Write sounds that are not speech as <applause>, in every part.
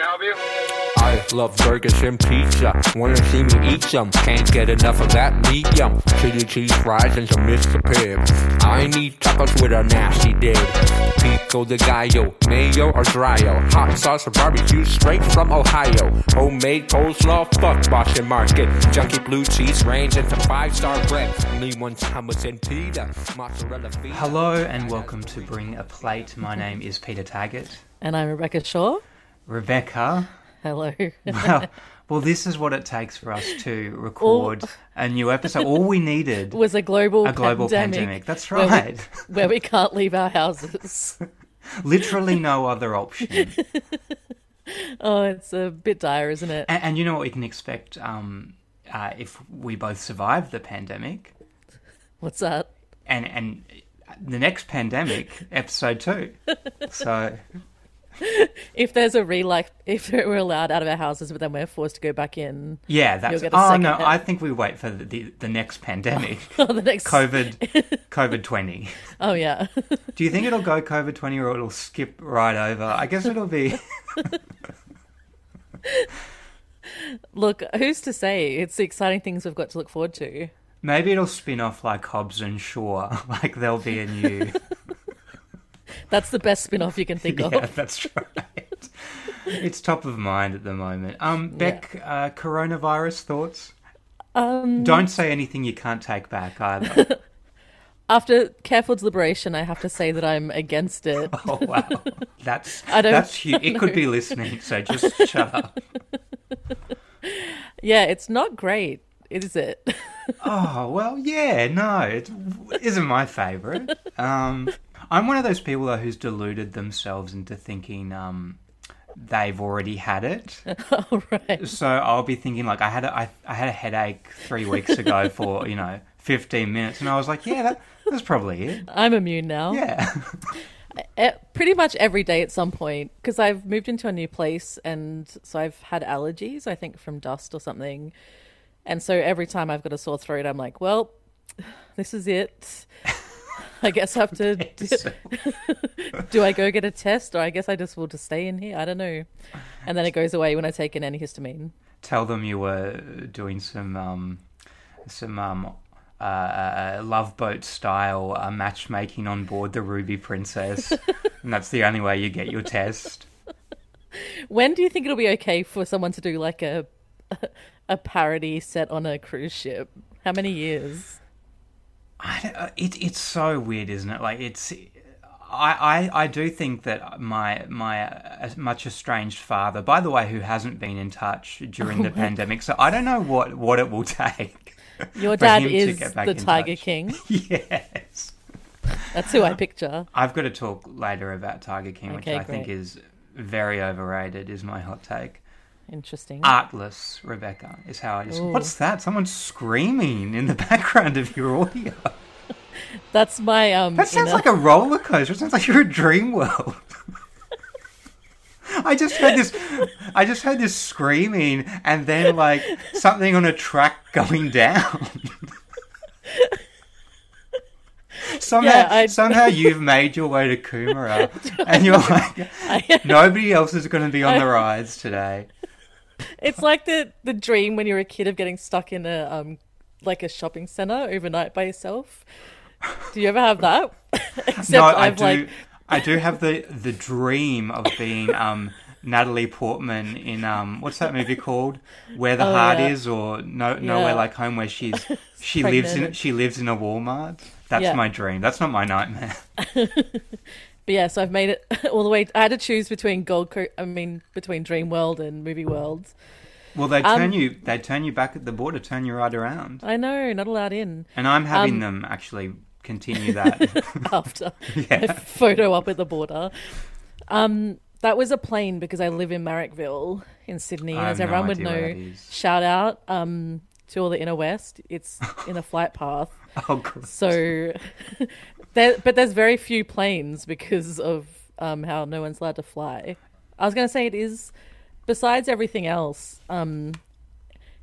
to help you? I love burgers and pizza. Wanna see me eat some? Can't get enough of that medium. Chili cheese fries and some Mr. Pibb. I need tacos with a nasty dip. Pico de gallo, mayo or dryo. Hot sauce or barbecue straight from Ohio. Homemade coleslaw, fuck Boston Market. Junky blue cheese range and some five star bread. Only one hummus and pita. Mozzarella feta. Hello and welcome to Bring a Plate. My name is Peter Taggart. And I'm Rebecca Shaw. Rebecca, Hello. well, <laughs> well, this is what it takes for us to record a new episode. All we needed <laughs> was a global a global pandemic, pandemic. That's where we- right. <laughs> where we can't leave our houses. Literally no other option. Oh, it's a bit dire, isn't it? And, and you know what we can expect um, uh, if we both survive the pandemic, What's that? and and the next pandemic, episode two. So <laughs> If there's a re like, if <laughs> we're allowed out of our houses, but then we're forced to go back in, yeah, that's. You'll get a Oh no, hit. I think we wait for the the, the next pandemic, <laughs> oh, the next. COVID, COVID twenty. Oh yeah. Do you think it'll go COVID 20 or it'll skip right over? I guess it'll be. Look, who's to say? It's the exciting things we've got to look forward to. Maybe it'll spin off like Hobbs and Shaw. Like there'll be a new. That's the best spin-off you can think <laughs> yeah, of. that's right. It's top of mind at the moment. Um, Beck, uh, coronavirus thoughts? Um, Don't say anything you can't take back either. <laughs> after careful deliberation, I have to say that I'm against it. <laughs> oh wow, that's I don't that's huge. It could be listening, so just shut up. Yeah, it's not great, is it? Oh well, yeah, no, it isn't my favorite. Um, I'm one of those people though who's deluded themselves into thinking um, they've already had it. All <laughs> right. So I'll be thinking like I had a, I, I had a headache three weeks ago <laughs> for you know 15 minutes, and I was like, yeah, that, that's probably it. I'm immune now. Yeah, <laughs> pretty much every day at some point because I've moved into a new place and so I've had allergies, I think from dust or something. And so every time I've got a sore throat, I'm like, well, <sighs> this is it. <laughs> I guess I have to. <laughs> <laughs> do I go get a test or I guess I just will just stay in here? I don't know. And then it goes away when I take an antihistamine. tell them you were doing some um, some um, uh, uh, love boat style uh, matchmaking on board the Ruby Princess, and that's the only way you get your test. When do you think it'll be okay for someone to do like a a parody set on a cruise ship? How many years? I uh, it, it's so weird, isn't it? Like it's. I, I, I do think that my my uh, much estranged father, by the way, who hasn't been in touch during the pandemic, so I don't know what, what it will <laughs> take. Your dad is the Tiger touch. King. <laughs> yes, That's who I picture. I've got to talk later about Tiger King, which Okay, I think is very overrated. Is my hot take. Interesting. Artless, Rebecca, is how is. Ooh. What's that? Someone's screaming in the <laughs> background of your audio. <laughs> That's my um. That sounds inner- like a roller coaster. It sounds like you're a dream world. <laughs> I just heard this. I just heard this screaming, and then like something on a track going down. somehow, Yeah, I- somehow you've made your way to Coomera, and you're like, I- nobody else is going to be on the rides today. It's like the the dream when you're a kid of getting stuck in a um like a shopping center overnight by yourself. Do you ever have that? <laughs> Except no, I I've do. like I do have the the dream of being um, Natalie Portman in um, what's that movie called? Where the Oh, Heart yeah. Is, or no, Nowhere Yeah. Like Home, where she's <laughs> she lives in she lives in a Walmart. That's Yeah. my dream. That's not my nightmare. <laughs> But yeah, so I've made it <laughs> all the way. I had to choose between Gold Coast. I mean, between Dream World and Movie World. Well, they turn Um, you they turn you back at the border, turn you right around, I know, not allowed in and I'm having Um, them actually continue that. <laughs> after <laughs> yeah. photo up at the border. Um, that was a plane because I live in Marrickville in Sydney, as no everyone would know. Shout out um, to all the inner west. It's in a flight path. Oh. So, there, but there's very few planes because of um, how no one's allowed to fly. I was going to say it is, besides everything else, um,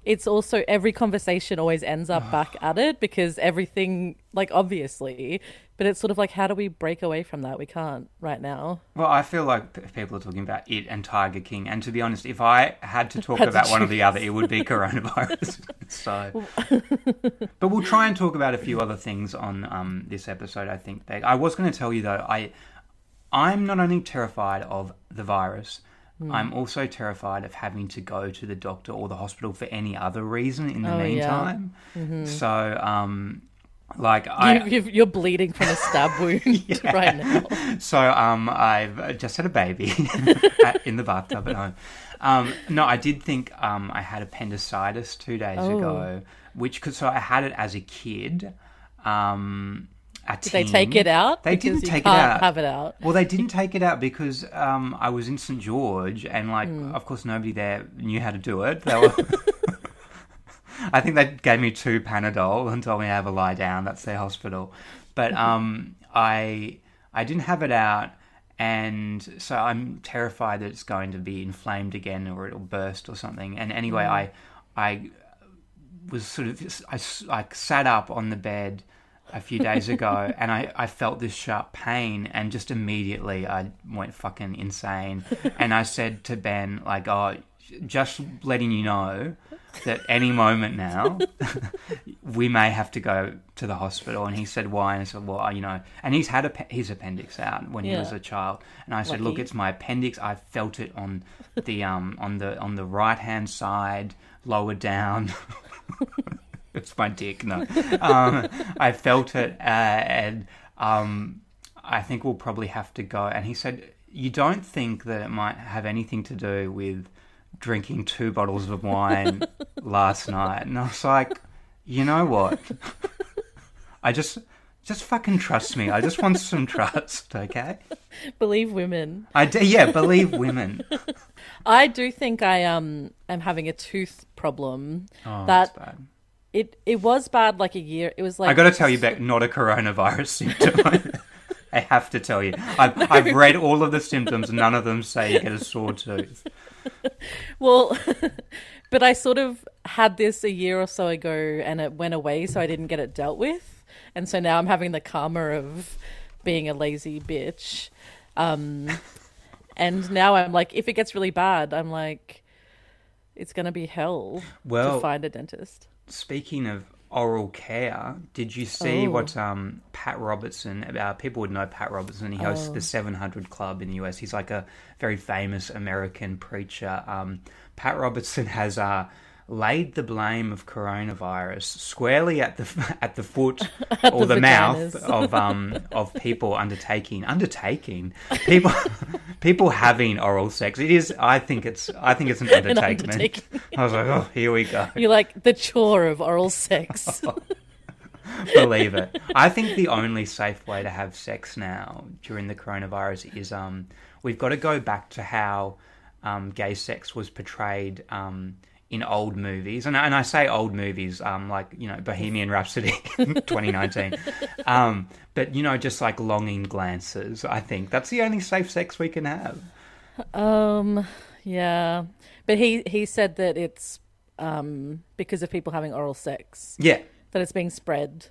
it's also every conversation always ends up back <sighs> at it because everything, like, obviously, but it's sort of like, how do we break away from that? We can't right now. Well, I feel like p- people are talking about it and Tiger King, and to be honest, if I had to talk Had to about one or the other, it would be <laughs> coronavirus. <laughs> so, <laughs> but we'll try and talk about a few other things on um, this episode. I think. I was going to tell you though, I I'm not only terrified of the virus. Hmm. I'm also terrified of having to go to the doctor or the hospital for any other reason in the Oh, yeah. meantime. So, um, like I, You, you're bleeding from a stab <laughs> wound <laughs> right now. So um, I've just had a baby <laughs> in the bathtub at home. Um, no, I did think um, I had appendicitis two days Oh. ago, which could, so I had it as a kid. Um, Did they take it out? They Because didn't take it out. Have it out. Well, they didn't take it out because um, I was in St George, and like, Hmm. of course, nobody there knew how to do it. They were. <laughs> <laughs> I think they gave me two Panadol and told me to have a lie down. That's their hospital. But um, I I didn't have it out, and so I'm terrified that it's going to be inflamed again or it'll burst or something. And anyway, I I was sort of I, I sat up on the bed a few days ago <laughs> and I, I felt this sharp pain and just immediately I went fucking insane. And I said to Ben like oh just letting you know that any moment now <laughs> we may have to go to the hospital. And he said why? And I said well you know and he's had a, his appendix out when he Yeah. was a child. And I said look it's my appendix. I felt it on the um on the on the right hand side lower down <laughs> it's my dick. No, um, I felt it, uh, and um, I think we'll probably have to go. And he said, "You don't think that it might have anything to do with drinking two bottles of wine <laughs> last night?" And I was like, "You know what? I just." Just fucking trust me. I just want some trust, okay? Believe women. I do, yeah, believe women. <laughs> I do think I um am having a tooth problem. Oh, that that's bad. It it was bad like a year. It was like I got to tell you, <laughs> Beck, not a coronavirus symptom. <laughs> I have to tell you, I've, I've read all of the symptoms. None of them say you get a sore tooth. <laughs> Well, but I sort of had this a year or so ago and it went away, so I didn't get it dealt with. And so now I'm having the karma of being a lazy bitch. Um, and now I'm like, if it gets really bad, I'm like, it's going to be hell Well- to find a dentist. Speaking of oral care, did you see Oh. what um, Pat Robertson? Uh, people would know Pat Robertson. He hosts Oh. the 700 Club in the US. He's like a very famous American preacher. Um, Pat Robertson <laughs> has uh, laid the blame of coronavirus squarely at the <laughs> at the foot <laughs> or the, the mouth of <laughs> um of people undertaking undertaking people people having oral sex. It is. I think it's. I think it's an undertaking. undertaking. I was like, oh, here we go. You're like the chore of oral sex. Believe it. I think the only safe way to have sex now during the coronavirus is um we've got to go back to how um gay sex was portrayed um in old movies. And, and I say old movies um like you know Bohemian Rhapsody <laughs> 2019 um but you know just like longing glances I think that's the only safe sex we can have. Um, yeah, but he he said that it's um because of people having oral sex. Yeah. That it's being spread.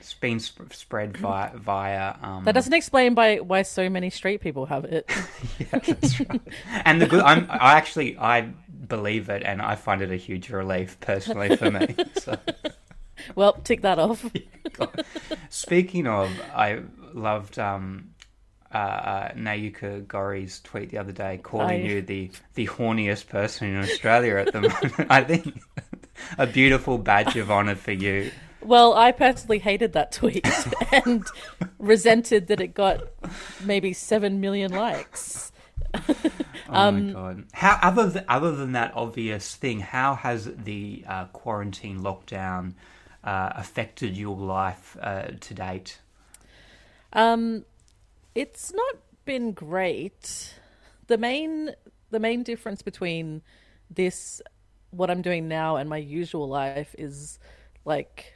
it's been sp- spread via via um That doesn't explain by why so many straight people have it. <laughs> Yeah, that's right. and the good, I'm, I actually, I believe it, and I find it a huge relief personally for me. <laughs> So, well, tick that off. <laughs> speaking of, I loved um, uh, uh, Nayuka Gorrie's tweet the other day, calling I- you the the horniest person in Australia at the <laughs> moment. I think a beautiful badge of honor for you. Well, I personally hated that tweet and resented that it got maybe seven million likes. <laughs> Oh my god! How other th- other than that obvious thing, how has the uh, quarantine lockdown uh, affected your life uh, to date? Um, it's not been great. The main the main difference between this what I'm doing now and my usual life is like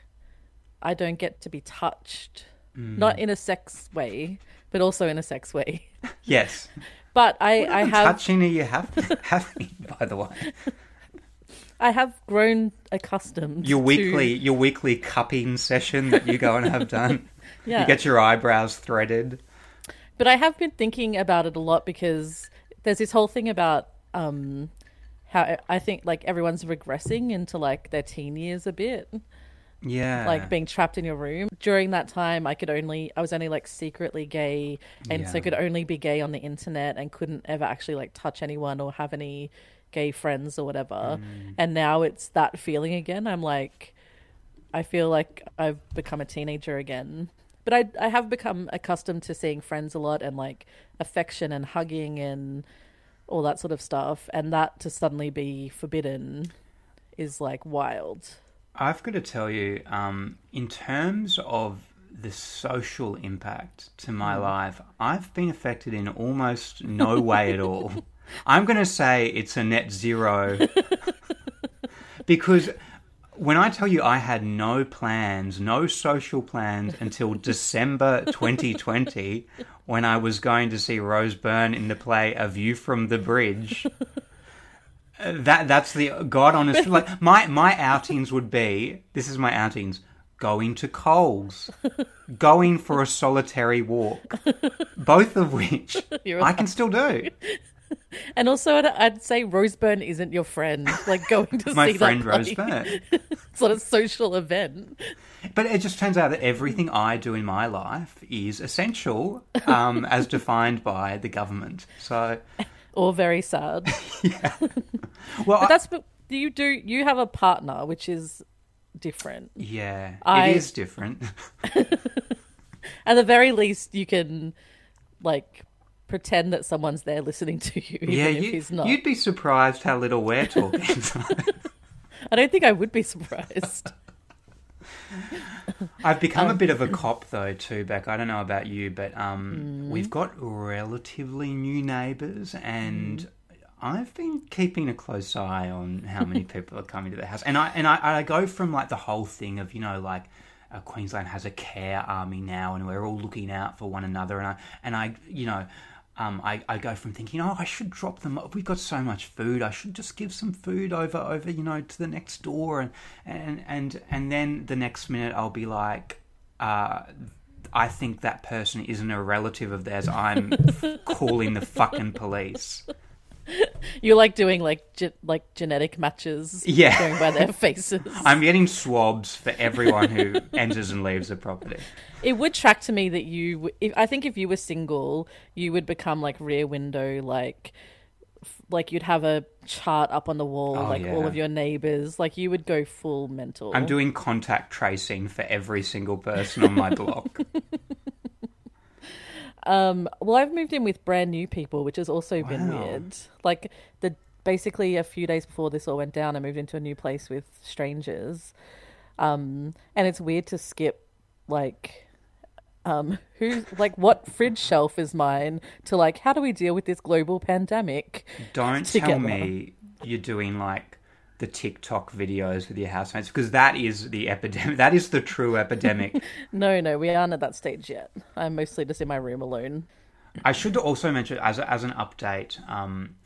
I don't get to be touched. Not in a sex way, but also in a sex way. <laughs> Yes. But I, I have touching are you have <laughs> having, by the way? <laughs> I have grown accustomed. Your to- weekly your weekly cupping session that you go and have <laughs> done. yeah. You get your eyebrows threaded. But I have been thinking about it a lot because there's this whole thing about um, how I think like everyone's regressing into like their teen years a bit, Yeah. like being trapped in your room. During that time, I could only I was only like secretly gay, and so could only be gay on the internet and couldn't ever actually like touch anyone or have any gay friends or whatever. Mm. And now it's that feeling again. I'm like, I feel like I've become a teenager again. But I I have become accustomed to seeing friends a lot and like affection and hugging and all that sort of stuff. And that to suddenly be forbidden is like wild. I've got to tell you, um, in terms of the social impact to my Mm. life, I've been affected in almost no way at all. <laughs> I'm going to say it's a net zero <laughs> because when I tell you I had no plans, no social plans until December 2020 <laughs> when I was going to see Rose Byrne in the play A View from the Bridge. That that's the God honest like my my outings would be this is my outings going to Coles going for a solitary walk both of which <laughs> You're I can still do <laughs> And also, I'd, I'd say Rose Byrne isn't your friend. Like going to <laughs> my see friend that play. It's not a social event. but it just turns out that everything I do in my life is essential um, as defined by the government so Or very sad. <laughs> yeah. well I- But that's but you do you have a partner, which is different. yeah I- it is different <laughs> At the very least, you can like pretend that someone's there listening to you, even yeah if you, he's not. you'd be surprised how little we're talking <laughs> I don't think I would be surprised. <laughs> I've become Um, a bit of a <laughs> cop though too, Beck. I don't know about you, but Mm. um, we've got relatively new neighbours, and Mm. I've been keeping a close eye on how many <laughs> people are coming to the house. And I and I, I go from like the whole thing of you know like. Uh, Queensland has a care army now, and we're all looking out for one another. And I, and I, you know, um, I, I go from thinking, oh, I should drop them. We've got so much food. I should just give some food over, over, you know, to the next door, and and and and then the next minute I'll be like, uh, I think that person isn't a relative of theirs. I'm <laughs> calling the fucking police. <laughs> You're like doing like ge- like genetic matches, Yeah. going by their <laughs> faces. I'm getting swabs for everyone who <laughs> enters and leaves the property. It would track to me that you. If, I think if you were single, you would become like Rear Window, like like you'd have a chart up on the wall, Oh, like all of your neighbors. Like you would go full mental. I'm doing contact tracing for every single person on my block. Um, well, I've moved in with brand new people, which has also been weird. Like the basically a few days before this all went down, I moved into a new place with strangers, um, and it's weird to skip like um <laughs> who like what fridge shelf is mine to like how do we deal with this global pandemic Don't tell me you're doing like the TikTok videos with your housemates because that is the epidemic. That is the true epidemic. <laughs> no no we aren't at that stage yet i'm mostly just in my room alone I should also mention as a, as an update, um,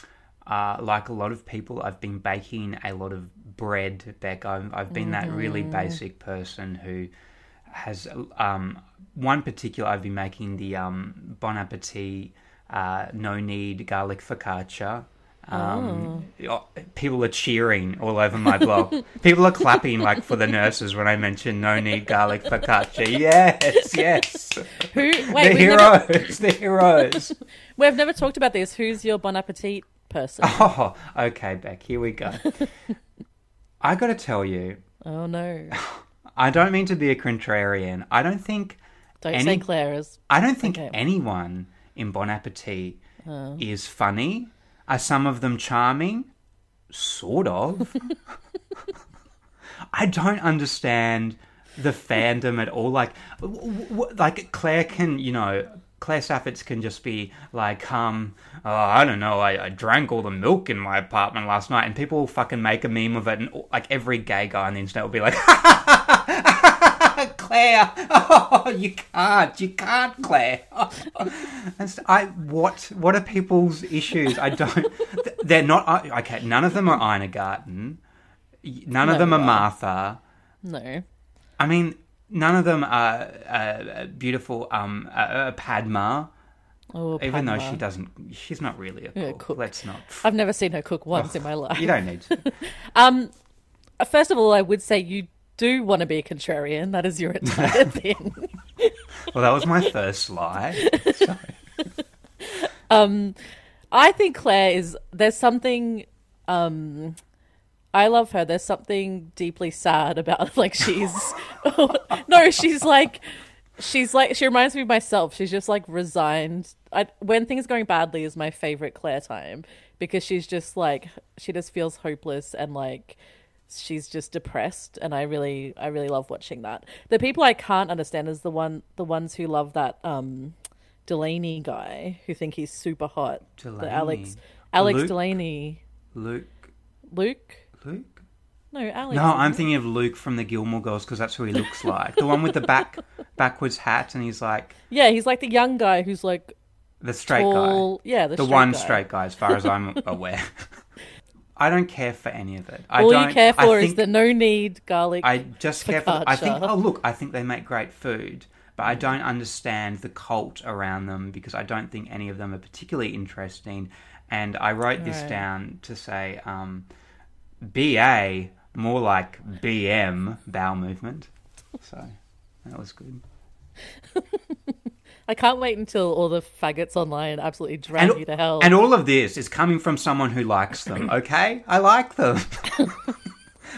uh, like a lot of people, I've been baking a lot of bread. Beck, I've, I've been that really basic person who has um, one particular. I've been making the um, Bon Appetit, uh, no knead garlic focaccia. Um, oh, People are cheering all over my blog. <laughs> people are clapping like for the nurses when I mention no knead garlic focaccia. Yes, yes. who the wait never, heroes, the heroes. <laughs> we've never talked about this who's your bon appetit person Oh, okay, Beck, here we go. <laughs> I gotta tell you, oh no <sighs> I don't mean to be a contrarian. I don't think don't Any- say clara's I don't think Okay. anyone in Bon Appetit is funny. Are some of them charming? Sort of. <laughs> <laughs> I don't understand the fandom at all. Like, w- w- like Claire can, you know, Claire Saffitz can just be like, um, oh, I don't know, I, I drank all the milk in my apartment last night, and people will fucking make a meme of it, and like every gay guy on the internet will be like, <laughs> Claire, <laughs> oh, you can't, you can't, Claire. <laughs> So I what what are people's issues? I don't. <laughs> They're not. Okay, none of them are Ina Garten. None of No, them are. Martha. No. I mean, none of them are uh, beautiful um, uh, uh, Padma. Oh, Even though she doesn't, she's not really a cook. Yeah, cook. Let's not. I've never seen her cook once in my life. You don't need to. Um, first of all, I would say you do want to be a contrarian. That is your <laughs> entire thing. Well, that was my first lie. <laughs> I think Claire is. There's something. Um, I love her. There's something deeply sad about <laughs> like she's. no, she's like. She's like she reminds me of myself. She's just like resigned. I, when things are going badly is my favorite Claire time because she's just like she just feels hopeless and like she's just depressed and I really I really love watching that. The people I can't understand is the one the ones who love that um Delany guy who think he's super hot. The Alex Alex Luke? Delany. Luke. Luke? Luke. No, Alex. No, I'm thinking of Luke from the Gilmore Girls because that's who he looks <laughs> like. The one with the back backwards hat, and he's like Yeah, he's like the young guy who's like the straight tall. guy. Yeah, the, The one guy. straight guy, as far as I'm <laughs> aware. I don't care for any of it. I All don't, you care I for is think- the no knead garlic. I just care for. I think. Oh, look! I think they make great food, but I don't understand the cult around them because I don't think any of them are particularly interesting. And I wrote this Right. down to say, um, BA more like BM bowel movement. So that was good. <laughs> I can't wait until all the faggots online absolutely drag you to hell. and all of this is coming from someone who likes them. <clears throat> Okay, I like them, <laughs>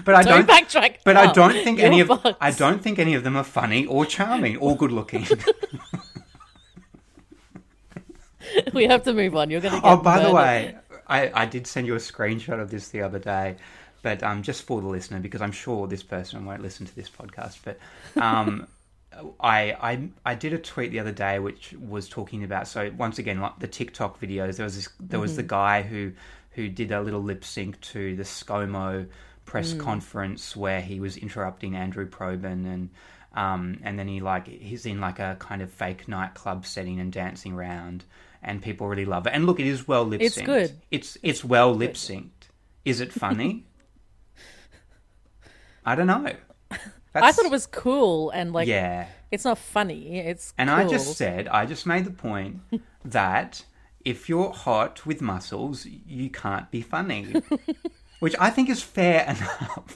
but I don't, don't. backtrack. But I don't think any of. I don't think any of them are funny or charming or good looking. <laughs> <laughs> we have to move on. You're going to get oh, by the way, I, I did send you a screenshot of this the other day, but um, just for the listener because I'm sure this person won't listen to this podcast. But um, I, I I did a tweet the other day which was talking about so once again like the TikTok videos. There was this there was the guy who who did a little lip sync to the ScoMo press conference where he was interrupting Andrew Probyn and. Um, and then he like he's in like a kind of fake nightclub setting and dancing around, and people really love it. And look, it is well lip synced. It's good. It's it's well lip synced. Is it funny? <laughs> I don't know. I thought it was cool and like yeah. it's not funny. It's And I just said, I just made the point <laughs> that if you're hot with muscles, you can't be funny, <laughs> which I think is fair enough.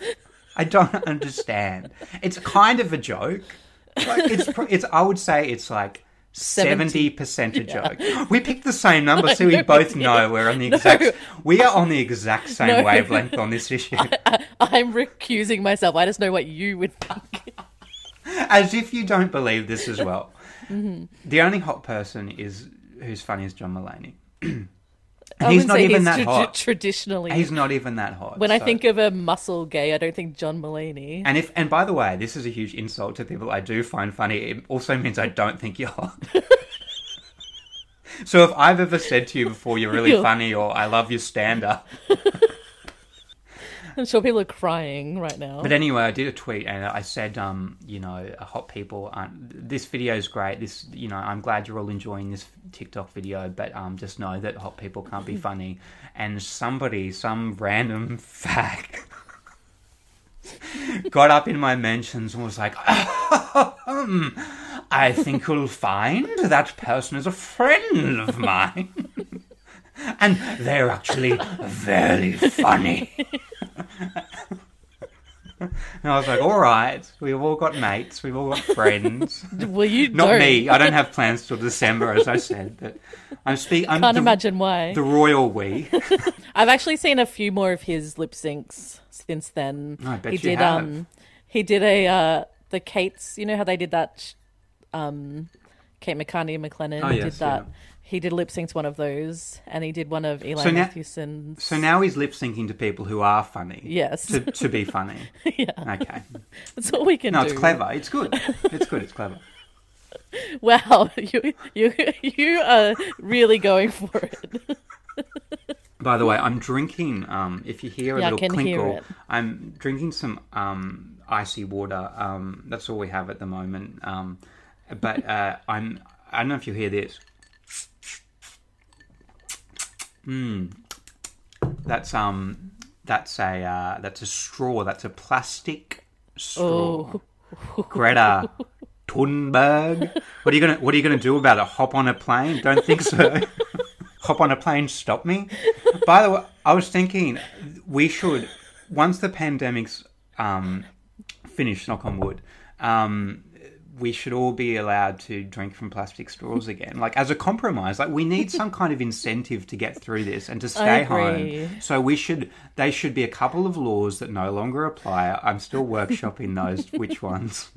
I don't <laughs> understand. It's kind of a joke. Like it's, it's. I would say it's like seventy percent a joke. <laughs> We picked the same number, so we both we know we're on the <laughs> exact. We are on the exact <laughs> same No. wavelength on this issue. I'm recusing myself. I just know what you would think. As if you don't believe this as well. Mm-hmm. The only hot person is who's funny is John Mulaney. <clears throat> I he's say even he's that tra- hot. Traditionally, He's not even that hot. when I think of a muscle gay, I don't think John Mulaney. and if and by the way, this is a huge insult to people I do find funny. It also means I don't think you're hot. <laughs> so if I've ever said to you before you're really funny or I love your stand up, <laughs> I'm <laughs> sure people are crying right now. But anyway, I did a tweet and I said, um, you know, hot people aren't. This video is great. This, you know, I'm glad you're all enjoying this TikTok video, but um, just know that hot people can't be <laughs> funny. And somebody, some random <laughs> fact, got up in my mentions and was like, um, I think you'll find that person is a friend of mine. And they're actually very funny. And I was like, all right, we've all got mates, we've all got friends. <laughs> well, you Not don't. me. I don't have plans till December, as I said. But I'm speaking. Can't the, imagine why. the royal we. <laughs> I've actually seen a few more of his lip syncs since then. I bet he you did have. um he did a uh the Kates, you know how they did that um Kate McCartney and McLennan Oh, yes, did that. yeah. He did lip sync to one of those and he did one of Eli So So now he's lip syncing to people who are funny. Yes. To, to be funny. <laughs> yeah. Okay. That's all we can No, do. it's clever. It's good. It's good. It's clever. <laughs> Wow, you you you are really going for it. <laughs> By the way, I'm drinking. Um, if you hear a Yeah, little clinkle. I'm drinking some um, icy water. Um, that's all we have at the moment. Um, but uh, I'm. I don't know if you hear this. Mmm. That's um. That's a uh, that's a straw. That's a plastic straw. Greta Thunberg. What are you gonna What are you gonna do about it? Hop on a plane? Don't think so. <laughs> Hop on a plane. Stop me. By the way, I was thinking we should once the pandemic's um, finished. Knock on wood. Um, we should all be allowed to drink from plastic straws again, like as a compromise. Like we need some kind of incentive to get through this and to stay home. So we should. They should be a couple of laws that no longer apply. I'm still workshopping those. Which <laughs> ones?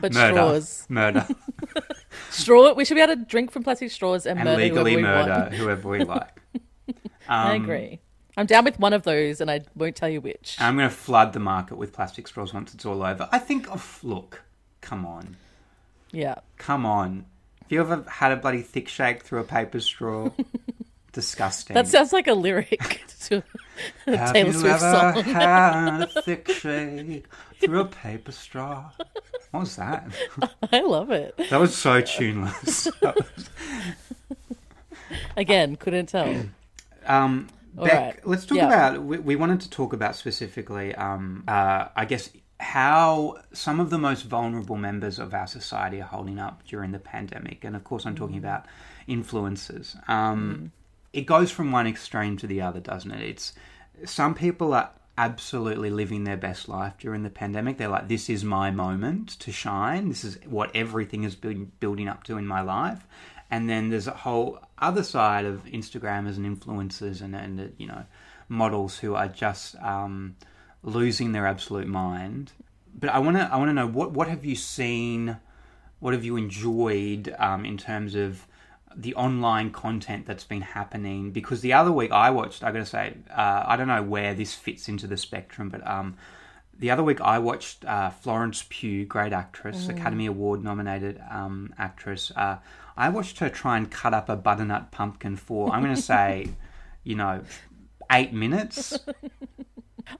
But Murder. straws. Murder. <laughs> Straw. We should be able to drink from plastic straws and, and murder legally whoever we murder want. whoever we like. <laughs> I Um, agree. I'm down with one of those, and I won't tell you which. I'm going to flood the market with plastic straws once it's all over. I think. Oh, look, come on, yeah. come on. Have you ever had a bloody thick shake through a paper straw? <laughs> Disgusting. That sounds like a lyric <laughs> to a Have Taylor you Swift ever song. had a thick <laughs> shake through a paper straw? What was that? I love it. That was so tuneless. Again, couldn't tell. Um, Beck, right. let's talk Yeah. about. We, we wanted to talk about specifically, um, uh, I guess, how some of the most vulnerable members of our society are holding up during the pandemic, and of course, I'm Mm. talking about influencers. Um, It goes from one extreme to the other, doesn't it? It's some people are absolutely living their best life during the pandemic. They're like, "This is my moment to shine. This is what everything has been building up to in my life." And then there's a whole other side of Instagrammers and influencers and, and you know models who are just um, losing their absolute mind. But I want to I want to know what what have you seen, what have you enjoyed um, in terms of the online content that's been happening? Because the other week I watched, I got to say, uh, I don't know where this fits into the spectrum, but um, the other week I watched uh, Florence Pugh, great actress, Academy Award nominated um, actress. Uh, I watched her try and cut up a butternut pumpkin for, I'm going <laughs> to say, you know, eight minutes. <laughs>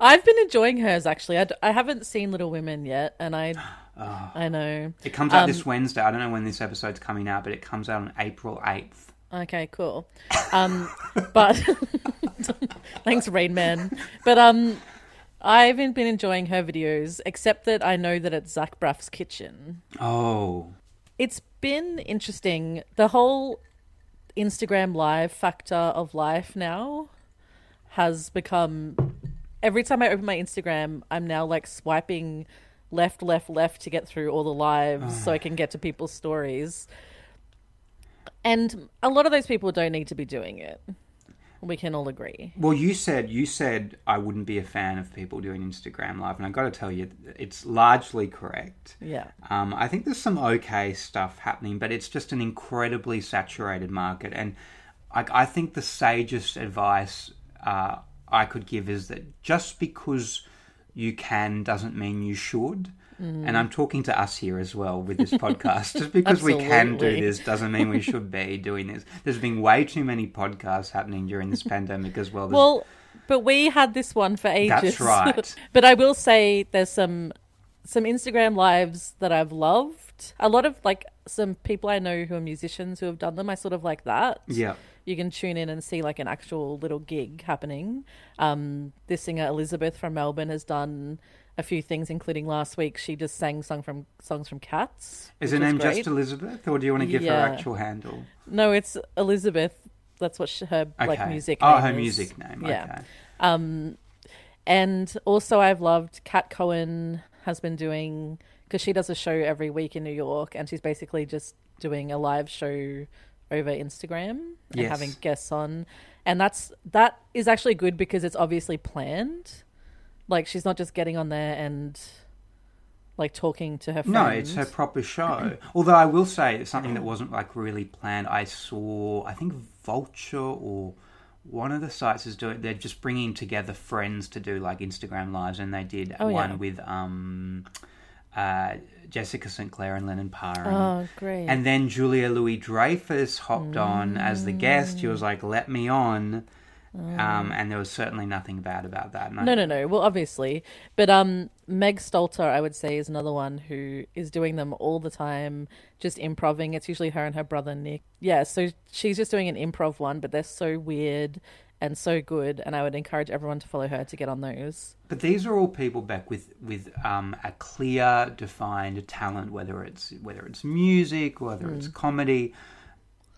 I've been enjoying hers actually. I, d- I haven't seen Little Women yet, and I Ah. <gasps> I know. It comes out Um, this Wednesday. I don't know when this episode's coming out, but it comes out on April 8th. Okay, cool. Um, but <laughs> thanks, Rain Man. But um, I haven't been enjoying her videos, except that I know that it's Zach Braff's kitchen. Oh. It's been interesting. The whole Instagram live factor of life now has become. Every time I open my Instagram, I'm now like swiping left, left, left to get through all the lives so I can get to people's stories. And a lot of those people don't need to be doing it. We can all agree. Well, you said you said I wouldn't be a fan of people doing Instagram live, and I've got to tell you, it's largely correct. Yeah. Um, I think there's some okay stuff happening, but it's just an incredibly saturated market. And I, I think the sagest advice uh, I could give is that just because you can doesn't mean you should. Mm. And I'm talking to us here as well with this podcast. Just <laughs> because we can do this doesn't mean we should be doing this. There's been way too many podcasts happening during this pandemic as well. There's- Well, but we had this one for ages. That's right. <laughs> but I will say there's some some Instagram lives that I've loved. A lot of like some people I know who are musicians who have done them. I sort of like that. yeah. You can tune in and see like an actual little gig happening. Um, this singer Elizabeth from Melbourne has done a few things, including last week she just sang song from songs from Cats. Is her name great. just Elizabeth, or do you want to give her Yeah. actual handle? No, it's Elizabeth. That's what she, her like music. Oh, name her is. music name. Yeah. Okay. Um, and also I've loved Kat Cohen has been doing because she does a show every week in New York, and she's basically just doing a live show over Instagram and Yes. having guests on, and that's that is actually good because it's obviously planned. Like she's not just getting on there and like talking to her friends. No, it's her proper show. <clears throat> Although I will say it's something that wasn't like really planned. I saw, I think Vulture or one of the sites is doing. They're just bringing together friends to do like Instagram lives, and they did Oh, one yeah. with um, uh, Jessica St Clair and Lennon Parham. And, Oh, great! and then Julia Louis Dreyfus hopped on as the guest. She was like, "Let me on," um, and there was certainly nothing bad about that. And No, no, no. Well, obviously, but um, Meg Stalter, I would say, is another one who is doing them all the time, just improving. It's usually her and her brother Nick. Yeah, so she's just doing an improv one, but they're so weird and so good. And I would encourage everyone to follow her to get on those. But these are all people back with with um, a clear, defined talent, whether it's whether it's music, whether it's comedy.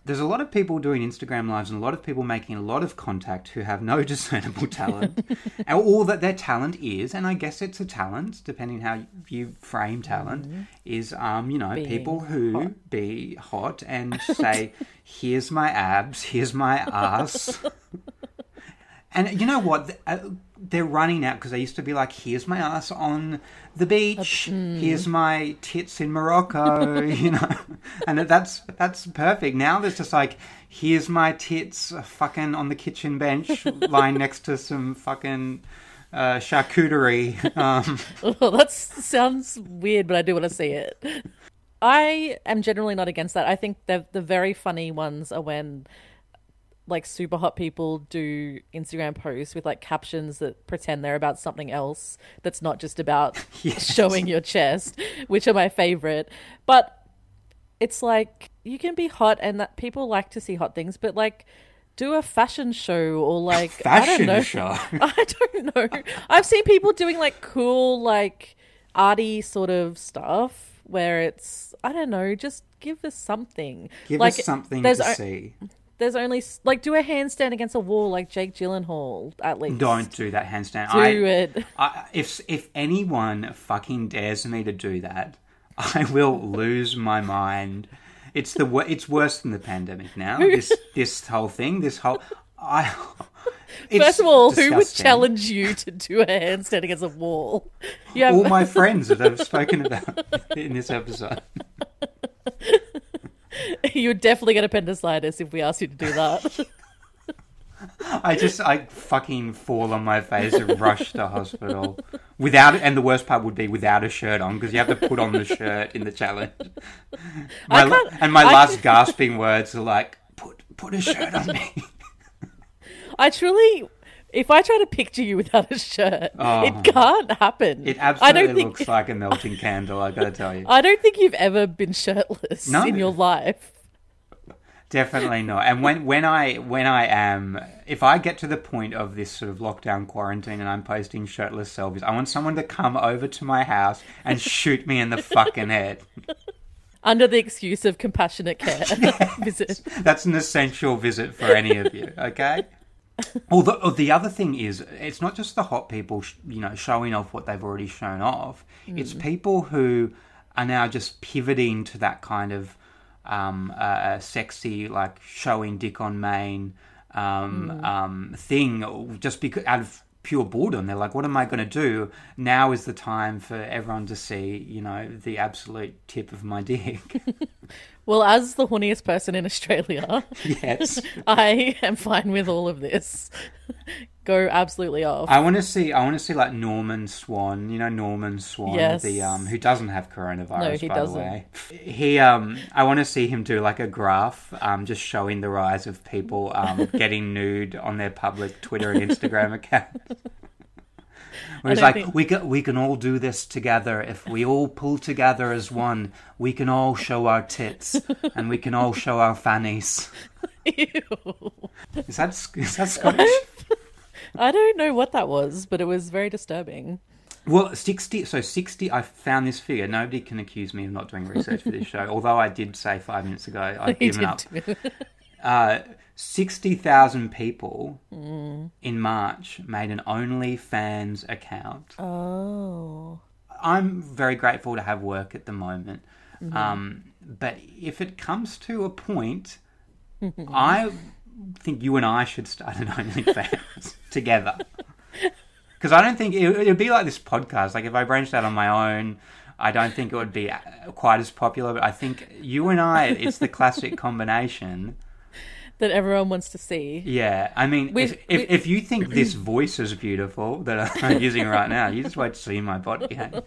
There's a lot of people doing Instagram lives and a lot of people making a lot of contact who have no <laughs> discernible talent. <laughs> all that their talent is, and I guess it's a talent, depending how you frame talent, is um, you know, Being people who hot. be hot and <laughs> say, Here's my abs, here's my ass. And you know what? Uh, They're running out because they used to be like, "Here's my ass on the beach. Here's my tits in Morocco." <laughs> you know, and that's that's perfect. Now there's just like, "Here's my tits, uh, fucking on the kitchen bench, <laughs> lying next to some fucking uh, charcuterie." <laughs> Um, Well, that sounds weird, but I do want to see it. I am generally not against that. I think the the very funny ones are when like super hot people do Instagram posts with like captions that pretend they're about something else that's not just about <laughs> Yes. showing your chest, which are my favorite. But it's like you can be hot and that people like to see hot things, but like do a fashion show or like I don't fashion know. show. <laughs> I don't know. I've seen people doing like cool, like arty sort of stuff where it's I don't know, just give us something. Give like us something to see. There's only like do a handstand against a wall like Jake Gyllenhaal at least. Don't do that handstand. do I, it. I, if if anyone fucking dares me to do that, I will lose my mind. It's the it's worse than the pandemic now. <laughs> This this whole thing, this whole I. <laughs> it's First of all, who would challenge you to do a handstand against a wall? You have, all <laughs> my friends that I've spoken about in this episode? <laughs> you would definitely get appendicitis if we asked you to do that. <laughs> I just I fucking fall on my face and rush to hospital without and the worst part would be without a shirt on because you have to put on the shirt in the challenge. <laughs> My, and my I last can- gasping words are like, "Put put a shirt on me." I truly, if I try to picture you without a shirt, Oh. it can't happen. It I absolutely don't think. looks like a melting candle. I've gotta tell you, <laughs> I don't think you've ever been shirtless No. in your life. definitely not. And when when I when I am, if I get to the point of this sort of lockdown quarantine and I'm posting shirtless selfies, I want someone to come over to my house and shoot me in the fucking head. <laughs> Under the excuse of compassionate care <laughs> visit. That's an essential visit for any of you, okay? Although oh, the other thing is, it's not just the hot people, sh- you know, showing off what they've already shown off. It's people who are now just pivoting to that kind of um, uh, sexy, like showing dick on main um, um, thing, just because out of pure boredom. They're like, "What am I going to do?" Now is the time for everyone to see, you know, the absolute tip of my dick. <laughs> Well, as the horniest person in Australia, <laughs> yes. <laughs> I am fine with all of this. <laughs> Go absolutely off. I want to see. I want to see like Norman Swan. You know Norman Swan, Yes. the um, who doesn't have coronavirus. No, he by doesn't. the way, he um, I want to see him do like a graph, um, just showing the rise of people um getting nude on their public Twitter and Instagram accounts. Where he's like, think- we can we can all do this together if we all pull together as one. We can all show our tits <laughs> and we can all show our fannies. Ew. Is that is that <laughs> Scottish? I don't know what that was, but it was very disturbing. Well, 60, so 60, I found this figure. Nobody can accuse me of not doing research for this show, although I did say five minutes ago I've <laughs> given up. Uh, 60,000 people Mm. in March made an OnlyFans account. oh. I'm very grateful to have work at the moment. Mm-hmm. Um, but if it comes to a point, <laughs> I think you and I should start an <laughs> OnlyFans <laughs> together. Because I don't think it would be like this podcast. Like if I branched out on my own, I don't think it would be uh, quite as popular. But I think you and I, it's the classic combination. That everyone wants to see. Yeah, I mean, We- if, if, we- if you think this voice is beautiful that I'm <laughs> using right now, you just wait to see my body. hey? <laughs>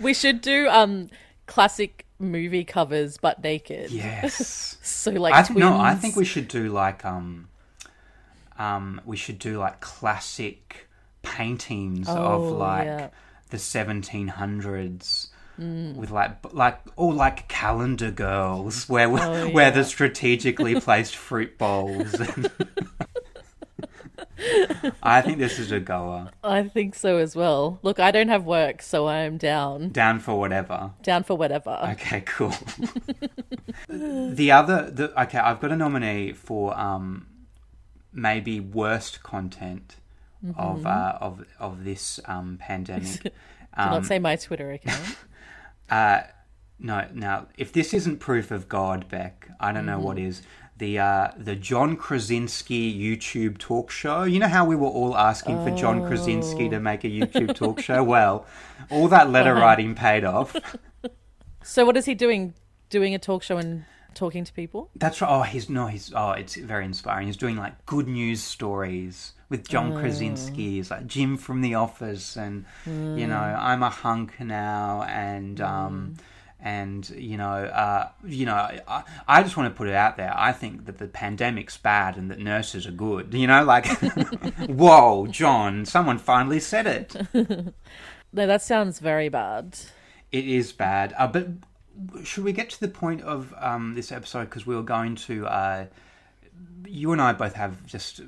We should do um classic movie covers but naked. Yes. <laughs> So like I th- no, I think we should do like um, um, we should do like classic paintings of Oh, like yeah. the 1700s. With like like all like calendar girls where Oh, where yeah. the strategically <laughs> placed fruit bowls. <laughs> I think this is a goer. I think so as well. Look, I don't have work, so I'm down. Down for whatever. Down for whatever. Okay, <laughs> cool. the other, the okay, I've got a nominee for um, maybe worst content of uh, of of this um, pandemic. Do Um, not say my Twitter account. Uh, no, now if this isn't proof of God, Beck, I don't know what is. The uh, the John Krasinski YouTube talk show. You know how we were all asking for John Krasinski to make a YouTube talk show. Well, all that letter <laughs> writing paid off. <laughs> so what is he doing? Doing a talk show and talking to people? That's right. Oh, he's no, he's oh, it's very inspiring. He's doing like good news stories with John Krasinski. He's like Jim from The Office, and you know, I'm a hunk now, and um, and you know, uh, you know, I, I just want to put it out there. I think that the pandemic's bad and that nurses are good. You know, like, <laughs> whoa, John, someone finally said it. <laughs> No, that sounds very bad. It is bad. Uh, but should we get to the point of um, this episode? Because we were going to. Uh, you and I both have just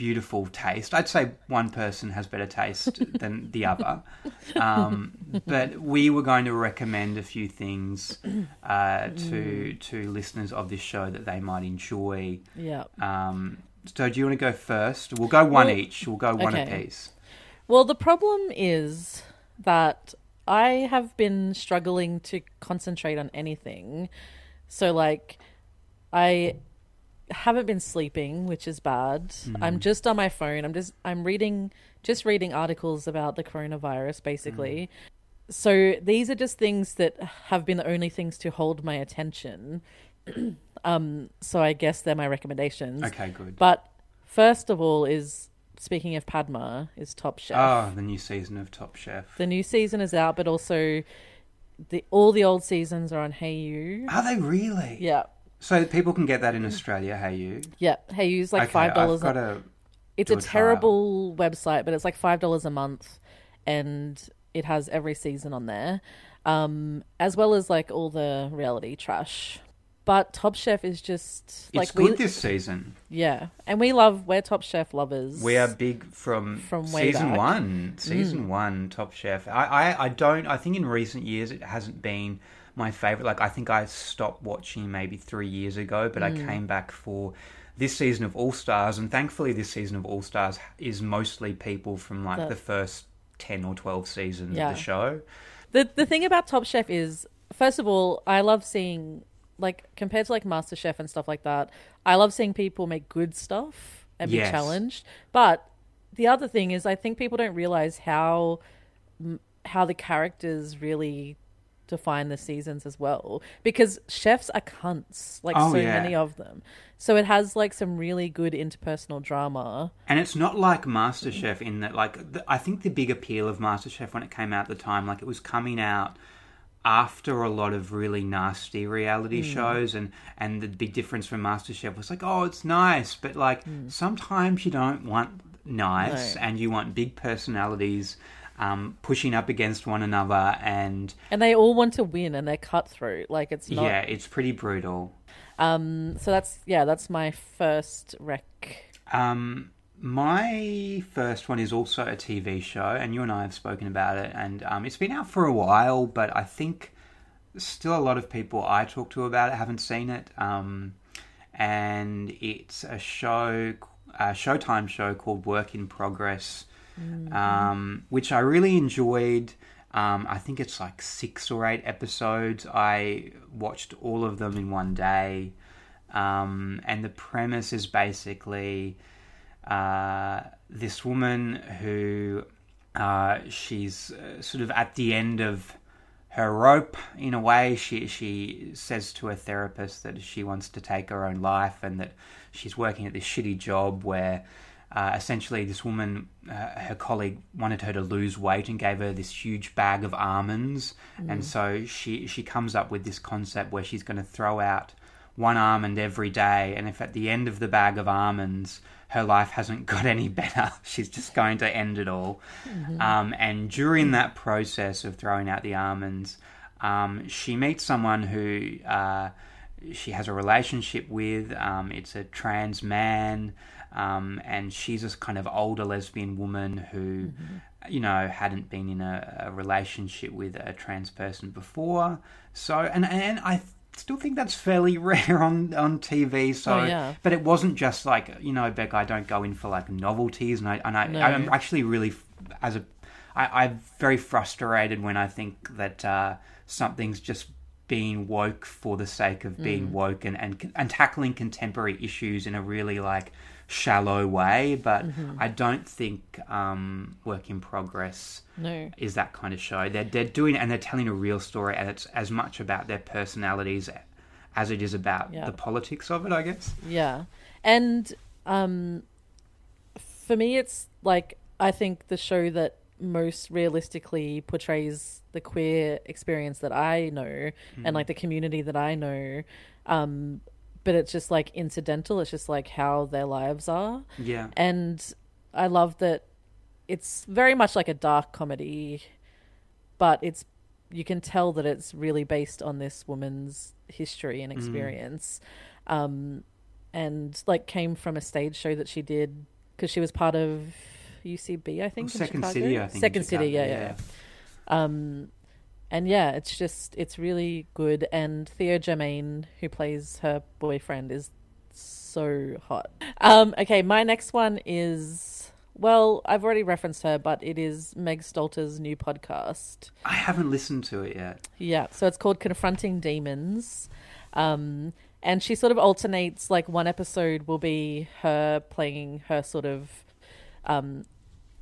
beautiful taste. I'd say one person has better taste <laughs> than the other. Um, but we were going to recommend a few things uh, to to listeners of this show that they might enjoy. Yeah. Um, so, do you want to go first? We'll go one Well, each. We'll go one okay. apiece. Well, the problem is that I have been struggling to concentrate on anything. So, like, I haven't been sleeping, which is bad. I'm just on my phone. I'm just I'm reading just reading articles about the coronavirus basically. So these are just things that have been the only things to hold my attention. <clears throat> um so I guess they're my recommendations. Okay, good. But first of all is speaking of Padma is Top Chef. Oh, the new season of Top Chef. The new season is out, but also the all the old seasons are on hayu. Are they really? Yeah. So people can get that in Australia, hayu? Yeah. hayu's like Okay, five dollars. Got a It's a a terrible website, but it's like five dollars a month, and it has every season on there, um, as well as like all the reality trash. But Top Chef is just like It's good we, this season. yeah, and we love we're Top Chef lovers. We are big from, From season back. Mm. one. Season one, Top Chef. I, I, I don't. I think in recent years it hasn't been my favorite. Like I think I stopped watching maybe three years ago, but Mm. I came back for this season of All Stars, and thankfully this season of All Stars is mostly people from like The- the first ten or twelve seasons Yeah. of the show. The the thing about Top Chef is, first of all, I love seeing like compared to like MasterChef and stuff like that. I love seeing people make good stuff and be challenged. But the other thing is, I think people don't realize how how the characters really define the seasons as well because chefs are cunts like Oh, so yeah. many of them so it has like some really good interpersonal drama And it's not like MasterChef in that, like, the, I think the big appeal of MasterChef when it came out at the time, like, it was coming out after a lot of really nasty reality Hmm. shows, and and the big difference from MasterChef was like, oh, it's nice, but like sometimes you don't want nice. No. and you want big personalities. Um, pushing up against one another, and and they all want to win and they're cutthroat like it's not yeah, it's pretty brutal. Um, so that's yeah, that's my first rec. Um, my first one is also a TV show, and you and I have spoken about it, and um, it's been out for a while, but I think still a lot of people I talk to about it haven't seen it. Um, and it's a show, a Showtime show called Work in Progress, um, which I really enjoyed. Um, I think it's like six or eight episodes. I watched all of them in one day. Um, and the premise is basically uh, this woman who uh, she's uh, sort of at the end of her rope in a way. She she says to her therapist that she wants to take her own life and that she's working at this shitty job where. Uh, essentially, this woman, uh, her colleague, wanted her to lose weight and gave her this huge bag of almonds, and so she she comes up with this concept where she's going to throw out one almond every day, and if at the end of the bag of almonds her life hasn't got any better, <laughs> she's just going to end it all. Um, and during that process of throwing out the almonds, um, she meets someone who uh, she has a relationship with. Um, it's a trans man, um, and she's this kind of older lesbian woman who, you know, hadn't been in a, a relationship with a trans person before. So, and and I still think that's fairly <laughs> rare on on TV. So, Oh, yeah. but it wasn't just like you know, Beck. I don't go in for like novelties, and I and I No. I'm actually really as a I, I'm very frustrated when I think that uh, something's just being woke for the sake of being Mm. woke and, and and tackling contemporary issues in a really like shallow way. But Mm-hmm. I don't think um, Work in Progress No. is that kind of show. They're they're doing and they're telling a real story, and it's as much about their personalities as it is about Yeah. the politics of it. I guess. Yeah. And um for me it's like I think the show that most realistically portrays the queer experience that I know and like the community that I know. Um but it's just like incidental, it's just like how their lives are. Yeah. And I love that it's very much like a dark comedy, but it's you can tell that it's really based on this woman's history and experience. Um, and like came from a stage show that she did because she was part of UCB, I think. in Second Chicago. City, I think. in Second City, Chicago, yeah, yeah. Um, and yeah, it's just it's really good. And Theo Germaine, who plays her boyfriend, is so hot. Um, okay, my next one is well, I've already referenced her, but it is Meg Stalter's new podcast. I haven't listened to it yet. Yeah, so it's called Confronting Demons. Um, and she sort of alternates, like, one episode will be her playing her sort of um,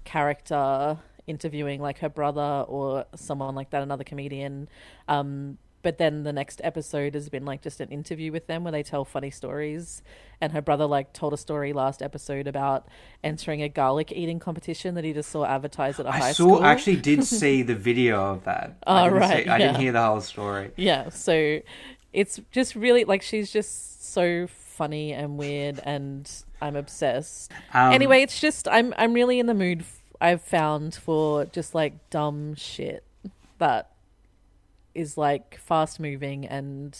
character, interviewing, like, her brother or someone like that, another comedian. Um, but then the next episode has been, like, just an interview with them where they tell funny stories. And her brother, like, told a story last episode about entering a garlic eating competition that he just saw advertised at a I high saw. school. I actually did <laughs> see the video of that. Oh, I right, see- I didn't hear the whole story. Yeah, so it's just really like she's just so funny and weird, and I'm obsessed. Um, anyway, it's just I'm I'm really in the mood. I've found for just like dumb shit that is like fast moving and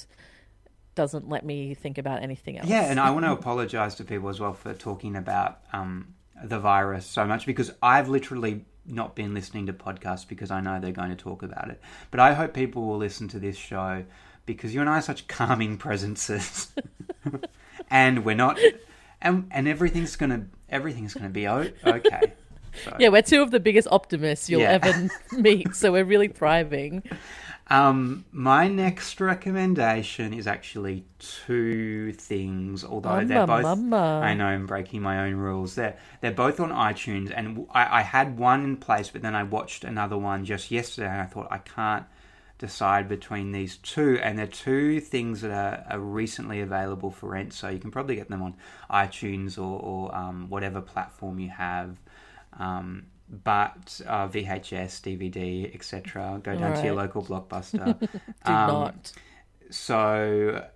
doesn't let me think about anything else. Yeah, and I want to apologize to people as well for talking about um, the virus so much because I've literally not been listening to podcasts because I know they're going to talk about it. But I hope people will listen to this show because you and I are such calming <laughs> presences, <laughs> and we're not, and and everything's gonna everything's gonna be okay. So, yeah, we're two of the biggest optimists you'll Yeah. ever <laughs> meet, so we're really thriving. Um, my next recommendation is actually two things, although they're both. mama. I know I'm breaking my own rules. They're they're both on iTunes, and I, I had one in place, but then I watched another one just yesterday, and I thought I can't decide between these two, and they're two things that are, are recently available for rent, so you can probably get them on iTunes or, or um, whatever platform you have. Um, but uh, VHS, DVD, etc. Go down to your local blockbuster. <laughs> Do Um, not. So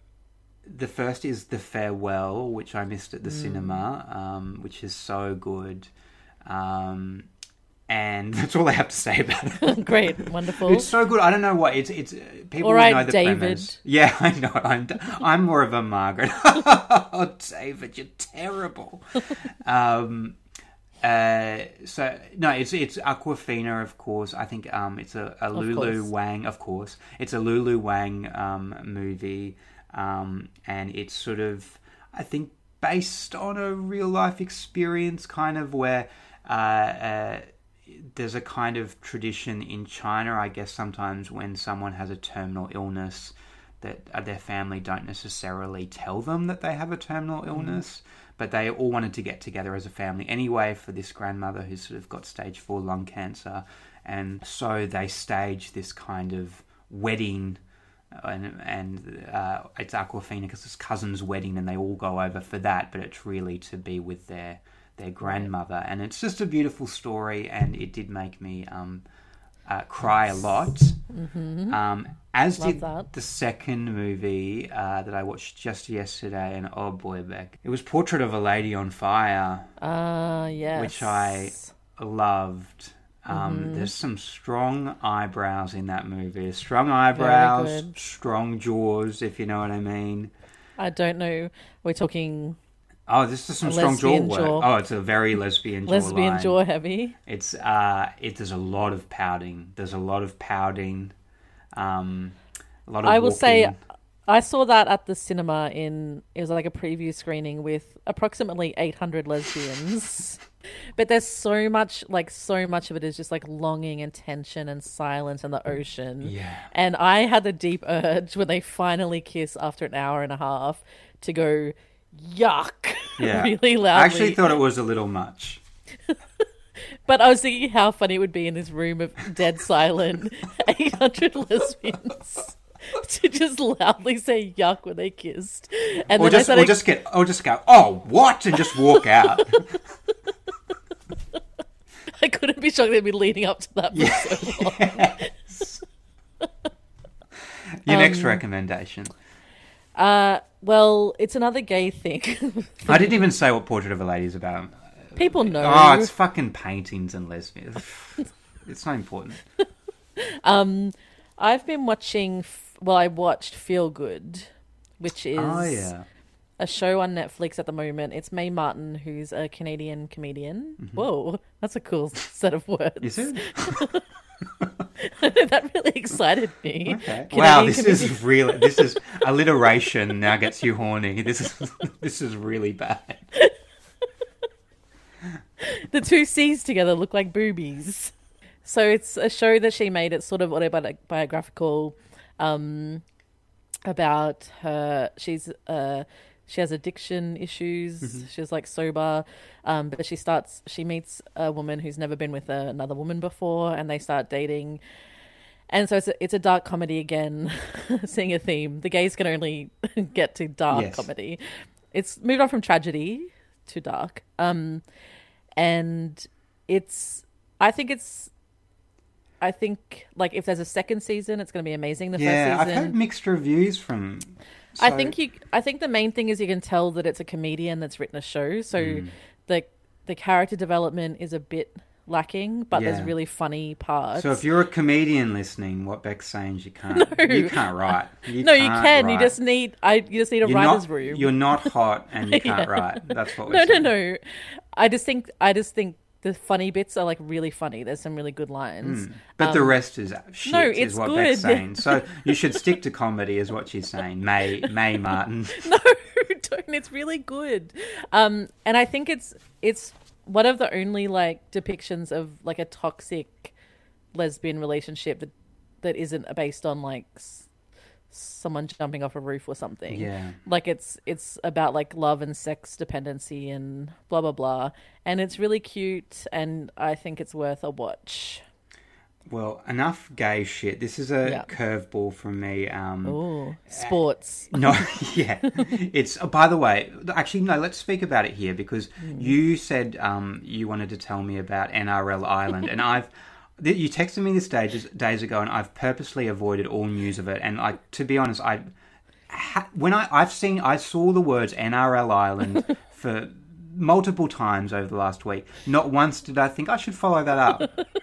the first is The Farewell, which I missed at the cinema, um, which is so good. Um, and <laughs> that's all I have to say about it. <laughs> Great, wonderful. It's so good. I don't know what it's. It's people All right, know the David. premise. Yeah, I know. I'm I'm more of a Margaret. oh, David, you're terrible. um, uh, so no, it's it's Awkwafina, of course. I think um, it's a, a Lulu. Wang, of course. It's a Lulu Wang um, movie, um, and it's sort of I think based on a real life experience, kind of where. Uh, uh, there's a kind of tradition in China, I guess, sometimes when someone has a terminal illness, that uh, their family don't necessarily tell them that they have a terminal illness, but they all wanted to get together as a family anyway for this grandmother who's sort of got stage four lung cancer, and so they stage this kind of wedding. And, and uh, it's Awkwafina because it's cousin's wedding, and they all go over for that. But it's really to be with their their grandmother, and it's just a beautiful story. And it did make me um, uh, cry a lot. Um, as Love did that. the second movie uh, that I watched just yesterday, and oh boy, Beck, it was Portrait of a Lady on Fire, Ah, yes. which I loved. Um, Mm-hmm. There's some strong eyebrows in that movie. Strong eyebrows, strong jaws, if you know what I mean. I don't know. We're talking Oh, this is some A strong jaw work. jaw. Oh, it's a very lesbian jaw. lesbian line. jaw heavy. It's uh, it. There's a lot of pouting. There's a lot of pouting. Um, a lot of. I will say. I saw that at the cinema in it was like a preview screening with approximately 800 lesbians. <laughs> but there's so much like so much of it is just like longing and tension and silence and the ocean. Yeah. And I had the deep urge when they finally kiss after an hour and a half to go yuck <laughs> Yeah. really I actually thought it was a little much. <laughs> But I was thinking how funny it would be in this room of dead silent <laughs> 800 lesbians to just loudly say yuck when they kissed. And Or then I just, started or just get, or just go, oh, what, and just walk out. I couldn't be shocked they'd be leading up to that for so long. Your next Um, recommendation. Uh, well, it's another gay thing. <laughs> I didn't even say what Portrait of a Lady is about. People know. Oh, it's fucking paintings and lesbians. <laughs> it's not important. <laughs> Um, I've been watching. f- Well, I watched Feel Good, which is Oh yeah. a show on Netflix at the moment. It's Mae Martin, who's a Canadian comedian. Whoa, that's a cool set of words. Mm-hmm. Is it? <laughs> that really excited me. Okay. Wow, this is <laughs> really this is alliteration now gets you horny. This is <laughs> this is really bad. the two C's together look like boobies. So it's a show that she made. It's sort of autobiographical um, about her. She's uh, she has addiction issues. She's like sober, um, but she starts. She meets a woman who's never been with another woman before, and they start dating. And so it's a, it's a dark comedy again, <laughs> seeing a theme. The gays can only <laughs> get to dark Yes. comedy. It's moved on from tragedy to dark. Um, and it's I think it's I think like if there's a second season, it's going to be amazing. The Yeah, first I've season, heard mixed reviews from. I think you. I think the main thing is you can tell that it's a comedian that's written a show. So Mm. the the character development is a bit lacking, but Yeah. there's really funny parts. So if you're a comedian listening, what Beck's saying is you can't. <laughs> You can't write. You no, you can't can. You just need. I. You just need a You're writer's not, room. You're not hot and you <laughs> can't Yeah. write. That's what we're no, no, no. I just think. I just think the funny bits are like really funny. There's some really good lines. But the rest is shit. Um, no, is it's what Beck's good. saying. So you should stick to comedy, is what she's saying. May Mae Martin. <laughs> no, <laughs> don't. It's really good. Um, and I think it's it's one of the only like depictions of like a toxic lesbian relationship that that isn't based on like someone jumping off a roof or something. Yeah. Like it's it's about like love and sex dependency and blah blah blah. And it's really cute and I think it's worth a watch. Well, enough gay shit. This is a Yeah. curveball from me. Um, Ooh, sports. <laughs> No, <laughs> yeah, it's. Oh, by the way, actually, no. Let's speak about it here because you said um, you wanted to tell me about NRL Island, and <laughs> I've. You texted me this days days ago, and I've purposely avoided all news of it. And like to be honest, I ha- when I I've seen I saw the words NRL Island <laughs> for multiple times over the last week. Not once did I think I should follow that up. <laughs>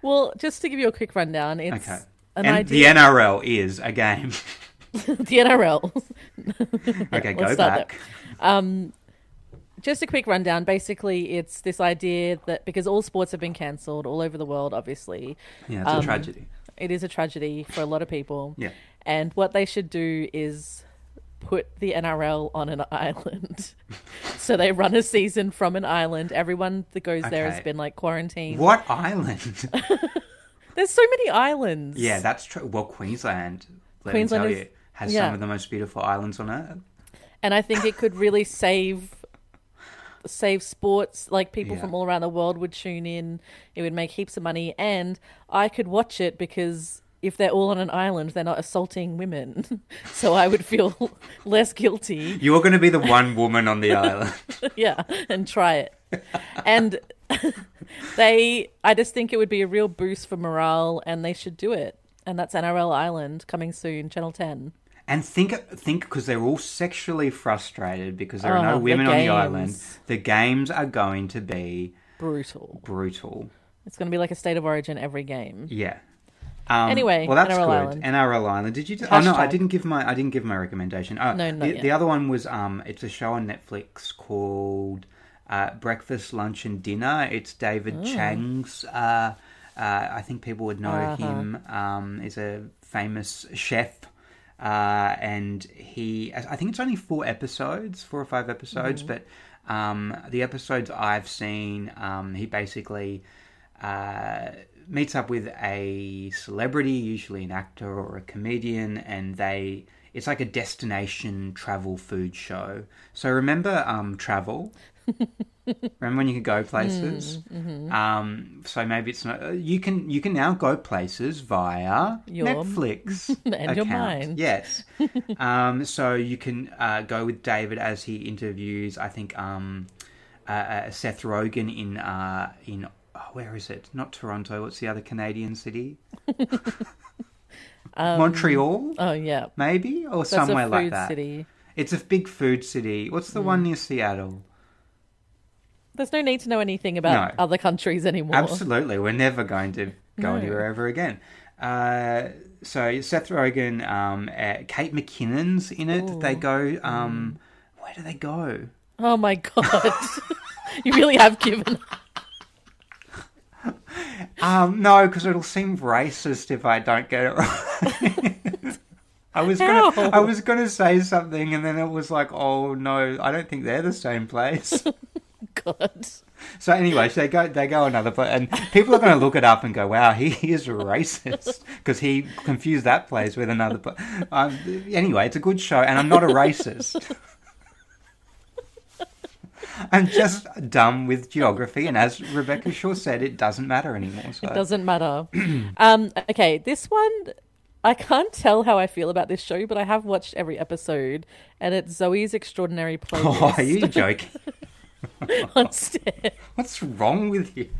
Well, just to give you a quick rundown, it's Okay. an and the. NRL is a game. <laughs> the NRL. Okay, go back. Um, just a quick rundown. Basically, it's this idea that because all sports have been cancelled all over the world, obviously, Yeah, it's a Um, tragedy. it is a tragedy for a lot of people. Yeah. And what they should do is put the NRL on an <laughs> island. so they run a season from an island. Everyone that goes there has been like quarantined. What island? <laughs> <laughs> There's so many islands. Yeah, that's true. Well, Queensland, let Queensland me is- you, has yeah. some of the most beautiful islands on earth. and I think it could really save save sports like people Yeah. from all around the world would tune in it would make heaps of money and I could watch it because if they're all on an island they're not assaulting women <laughs> so I would feel <laughs> less guilty You're going to be the one woman on the island. <laughs> yeah and try it and they, I just think it would be a real boost for morale, and they should do it. And that's NRL Island coming soon, Channel Ten. And think, think, because they're all sexually frustrated because there are Oh, no the women on the island. games. The games are going to be Brutal. brutal. It's going to be like a state of origin every game. Yeah. Um, Anyway, well, that's NRL good. Island. NRL Island. Did you? oh no, I Hashtag. didn't give my. I didn't give my recommendation. Oh, No, not the, yet. the other one was. Um, it's a show on Netflix called uh, Breakfast, Lunch, and Dinner. It's David Oh. Chang's. Uh, uh, I think people would know Uh-huh. him. Um, is a famous chef. Uh, and he, I think it's only four episodes, four or five episodes, Mm-hmm. but um, the episodes I've seen, um, he basically uh, meets up with a celebrity, usually an actor or a comedian, and they. It's like a destination travel food show. So remember um, travel. Remember when you could go places? Um, so maybe it's not. You can you can now go places via Your- Netflix <laughs> And your account. mind. Yes. <laughs> um, so you can uh, go with David as he interviews. I think um, uh, uh, Seth Rogen in uh, in oh, where is it? Not Toronto. What's the other Canadian city? <laughs> Montreal, Oh yeah, maybe, or somewhere a food like that. city. It's a big food city. What's the one near Seattle? There's no need to know anything about No. other countries anymore. Absolutely, we're never going to go No. anywhere ever again. Uh, so Seth Rogen, um, uh, Kate McKinnon's in it. They go. Um, where do they go? Oh my god, <laughs> you really have given. Um, no, because it'll seem racist if I don't get it <laughs> right. I was gonna, How? I was gonna say something, and then it was like, oh no, I don't think they're the same place. <laughs> God, so anyway, so they go, they go another place, and people are going to look it up and go, wow, he is racist <laughs> because he confused that place with another place. Um, anyway, it's a good show, and I'm not a racist. <laughs> I'm just dumb with geography, and as Rebecca Shaw said, it doesn't matter anymore. So. it doesn't matter. <clears throat> um, okay, this one. I can't tell how I feel about this show, but I have watched every episode, and it's Zoey's Extraordinary Playlist <laughs> Oh, are you joking? <laughs> on Stan. What's wrong with you?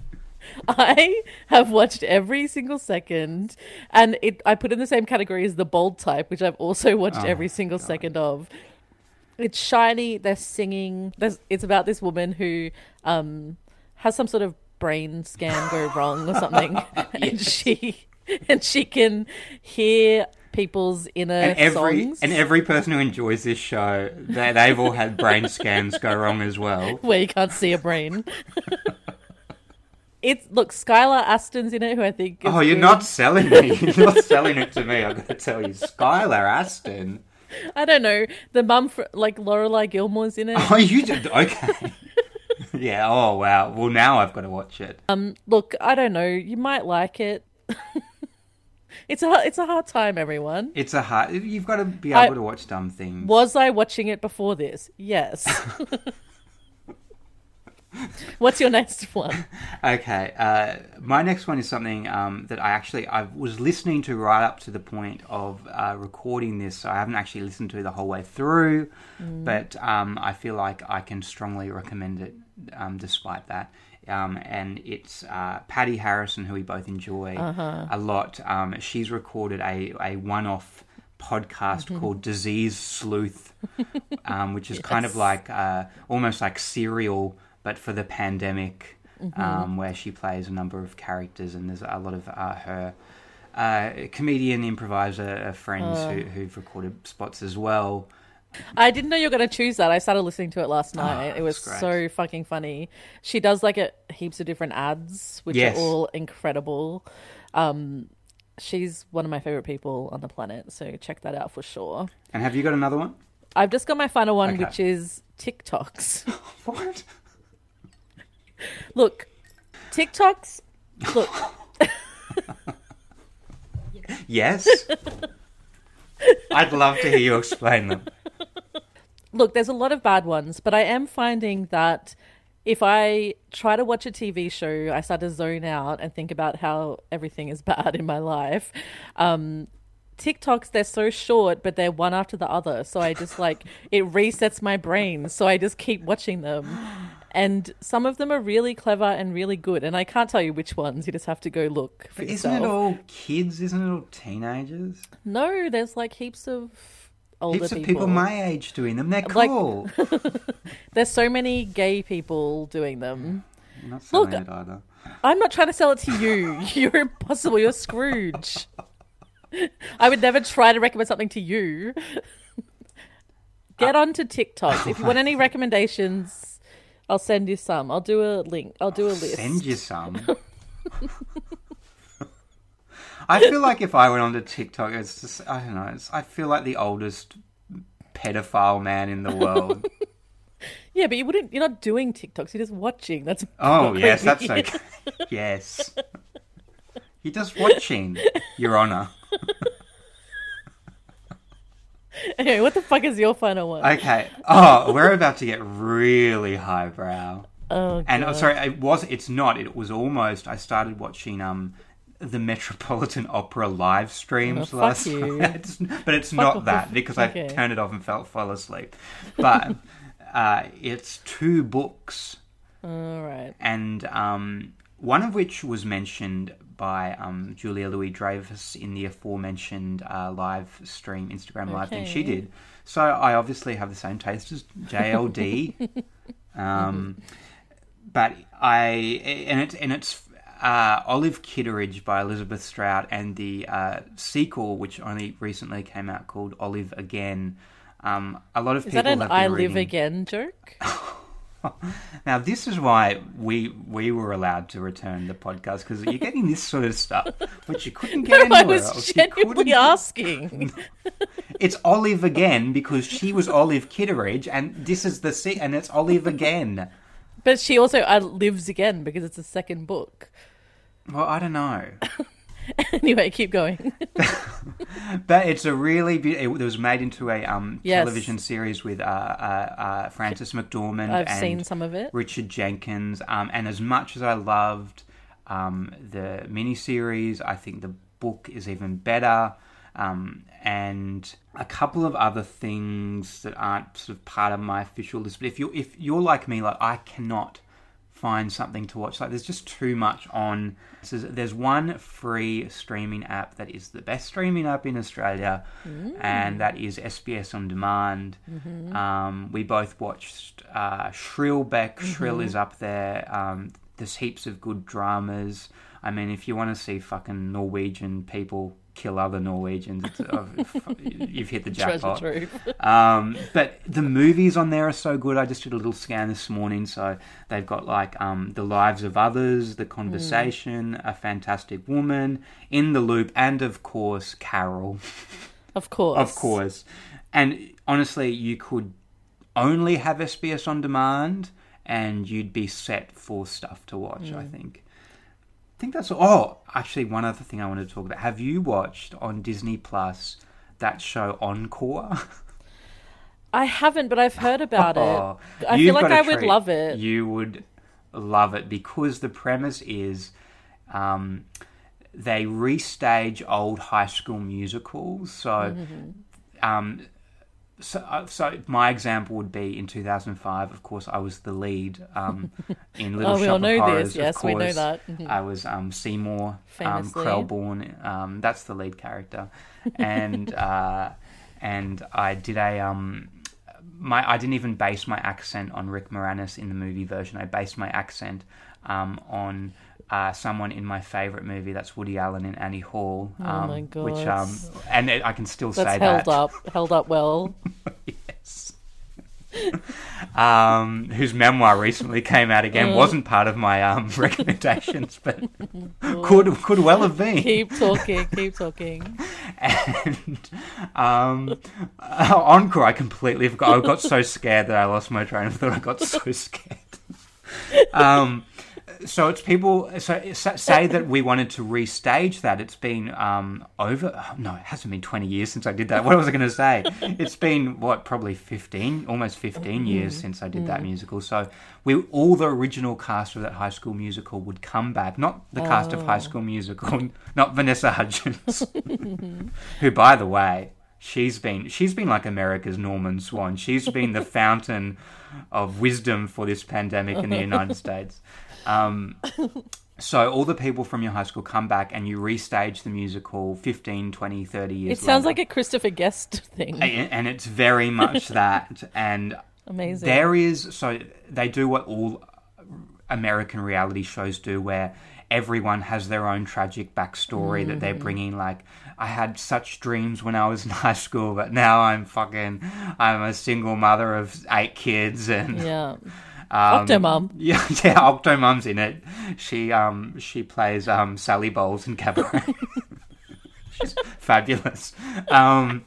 I have watched every single second, and it I put in the same category as the bold type, which I've also watched Oh, every single second of. It's shiny. They're singing. There's, it's about this woman who um, has some sort of brain scan go wrong or something, <laughs> and she and she can hear people's inner And every songs and every person who enjoys this show, they, they've all had brain <laughs> scans go wrong as well. where you can't see a brain. <laughs> It's look, Skylar Astin's in it, who I think. Is Oh, you're good. not selling me. You're not selling it to me. I've got to tell you, Skylar Astin. I don't know. The mum, for, like Lorelai Gilmore's in it. Oh, you did okay. <laughs> yeah. Oh, wow. Well, now I've got to watch it. Um, Look, I don't know. You might like it. It's a it's a hard time, everyone. It's a hard. You've got to be I- able to watch dumb things. Was I watching it before this? Yes. <laughs> <laughs> What's your next one? Okay, uh, my next one is something um, that I actually I was listening to right up to the point of uh, recording this. So I haven't actually listened to the whole way through, but um, I feel like I can strongly recommend it. Um, despite that, um, and it's uh, Patti Harrison, who we both enjoy a lot. Um, she's recorded a a one off podcast called Disease Sleuth, <laughs> um, which is kind of like uh, almost like serial, but for the pandemic, um, where she plays a number of characters, and there's a lot of uh, her uh, comedian improviser uh, friends who, who've recorded spots as well. I didn't know you were going to choose that. I started listening to it last night. it was so fucking funny. She does like a heaps of different ads, which Yes. are all incredible. Um, she's one of my favorite people on the planet, so check that out for sure. And have you got another one? I've just got my final one, Okay. which is TikToks. <laughs> <laughs> What? Look, TikToks. Look, <laughs> Yes. I'd love to hear you explain them. Look. There's a lot of bad ones, but I am finding that if I try to watch a TV show, I start to zone out and think about how everything is <laughs> bad in my life. Um, TikToks, they're so short, but they're one after the other. So I just like, <laughs> it resets my brain. So I just keep watching them. and some of them are really clever and really good. And I can't tell you which ones. You just have to go look for But yourself. isn't it all kids? Isn't it all teenagers? No, there's like heaps of older Heaps of people my age doing them. They're Like- cool. <laughs> There's so many gay people doing them. I'm not Look, it either. I'm not trying to sell it to you. <laughs> You're impossible. You're Scrooge. I would never try to recommend something to you. Get uh, onto TikTok. If you want any <laughs> recommendations, I'll send you some. I'll do a link. I'll do a list. Send you some. I feel like if I went onto TikTok, it's just I don't know. It's, I feel like the oldest pedophile man in the world. <laughs> Yeah, but you wouldn't. You're not doing TikToks. You're just watching. That's Oh <laughs> yes, that's creepy. okay. yes, you're just watching, <laughs> Your Honor. Anyway, what the fuck is your final one? Okay. Oh, we're about to get really highbrow. oh, And oh, God. sorry, it was. It's not. It was almost. I started watching um the Metropolitan Opera live streams Oh, last <laughs> night, but it's Fuck not that because Okay. I turned it off and fell fell asleep. But <laughs> uh, it's two books, All right. and um, one of which was mentioned by um, Julia Louis Dreyfus in the aforementioned uh, live stream Instagram live thing she did. So I obviously have the same taste as JLD. <laughs> um, but I and it's and it's uh, Olive Kitteridge by Elizabeth Strout and the uh, sequel, which only recently came out, called Olive Again. Um, a lot of Is people that an have been "I live again" joke? <laughs> Now this is why we we were allowed to return the podcast because you're getting this sort of stuff which you couldn't get <laughs> No, I anywhere was else. Genuinely asking. <laughs> It's Olive again because she was Olive Kitteridge, and this is the se- and it's Olive again. But she also uh, lives again because it's a second book. Well, I don't know. <laughs> anyway, keep going. <laughs> But it's a really be- it was made into a um, Yes. television series with uh, uh, uh, Frances McDormand. I've and seen some of it. Richard Jenkins. Um, and as much as I loved um, the miniseries, I think the book is even better. Um, and a couple of other things that aren't sort of part of my official list. But if you're if you're like me, like I cannot find something to watch. Like there's just too much on. There's one free streaming app that is the best streaming app in Australia, and that is SBS on demand. Um, we both watched uh, Shrillbeck. Shrill is up there. Um, there's heaps of good dramas. I mean, if you want to see fucking Norwegian people kill other Norwegians, it's, <laughs> you've hit the jackpot. Um, but the movies on there are so good. I just did a little scan this morning. So they've got like um, The Lives of Others, The Conversation, A Fantastic Woman, In the Loop, and of course, Carol. Of course. Of course. And honestly, you could only have SBS on demand and you'd be set for stuff to watch, I think. I think that's Oh, actually, one other thing I wanted to talk about. Have you watched on Disney Plus that show Encore? I haven't, but I've heard about Oh, it. I feel like I I would love it. You would love it because the premise is um, they restage old high school musicals. So, Mm-hmm. um, so, uh, so my example would be in 2005. Of course, I was the lead um, <laughs> in Little Oh, we Shop all of know Horrors. this. of Yes, we know course. that. <laughs> Mhm. I was um, Seymour um, Krelborn. Um, that's the lead character, and <laughs> uh, and I did a um, my I didn't even base my accent on Rick Moranis in the movie version. I based my accent um, on uh, someone in my favorite movie. That's Woody Allen in Annie Hall. Um, Oh my Which um, and it, I can still That's say held that. up, held up well. <laughs> yes. um, whose memoir recently came out again wasn't part of my um, <laughs> recommendations, but could could well have been. Keep talking, keep talking. and um, uh, encore, I completely forgot. I got so scared that I lost my train of thought. I got so scared. <laughs> So it's people. So say that we wanted to restage that. It's been um, over. oh, No, it hasn't been twenty years since I did that. <laughs> What was I going to say? It's been what, probably fifteen, almost fifteen years since I did that musical. So we all the original cast of that High School Musical would come back. Not the cast of High School Musical. <laughs> Not Vanessa Hudgens, <laughs> who, by the way, she's been she's been like America's Norman Swan. She's been the fountain of wisdom for this pandemic in the United <laughs> States. Um, so all the people from your high school come back and you restage the musical 15, 20, 30 years It sounds later. like a Christopher Guest thing. and and it's very much <laughs> that and Amazing. there is so they do what all American reality shows do, where everyone has their own tragic backstory that Mm. they're bringing. Like, I had such dreams when I was <laughs> in high school, but now I'm fucking, I'm a single mother of eight kids, and yeah. um, Octomum. <laughs> Yeah, yeah, Octomum's in it. She um she plays um Sally Bowles in Cabaret. <laughs> She's fabulous. Um,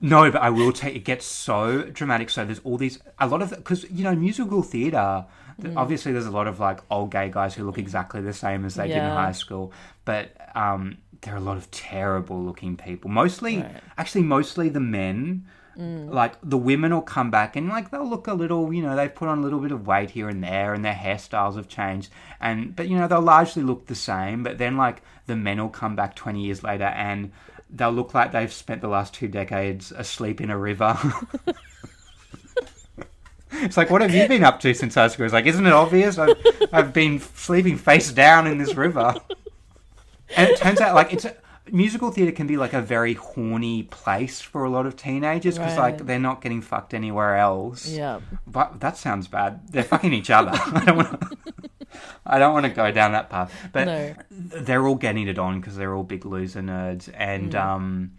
no, but I will take it gets so dramatic. So there's all these a lot of because you know musical theatre. th- Obviously, there's a lot of like old gay guys who look exactly the same as they did in high school, but um, there are a lot of terrible looking people. Mostly, Right. actually, mostly the men. Mm. Like the women will come back and like they'll look a little, you know, they've put on a little bit of weight here and there, and their hairstyles have changed, and but you know they'll largely look the same. But then like the men will come back twenty years later and they'll look like they've spent the last two decades asleep in a river. <laughs> It's like, what have you been up to since high school? It's like, isn't it obvious? I've, I've been sleeping face down in this river. And it turns out, like, it's a, musical theatre can be like a very horny place for a lot of teenagers because, like, they're not getting fucked anywhere else. Yeah. But that sounds bad. They're fucking each other. <laughs> I don't want to. I don't want to go down that path. But No. they're all getting it on because they're all big loser nerds, and um,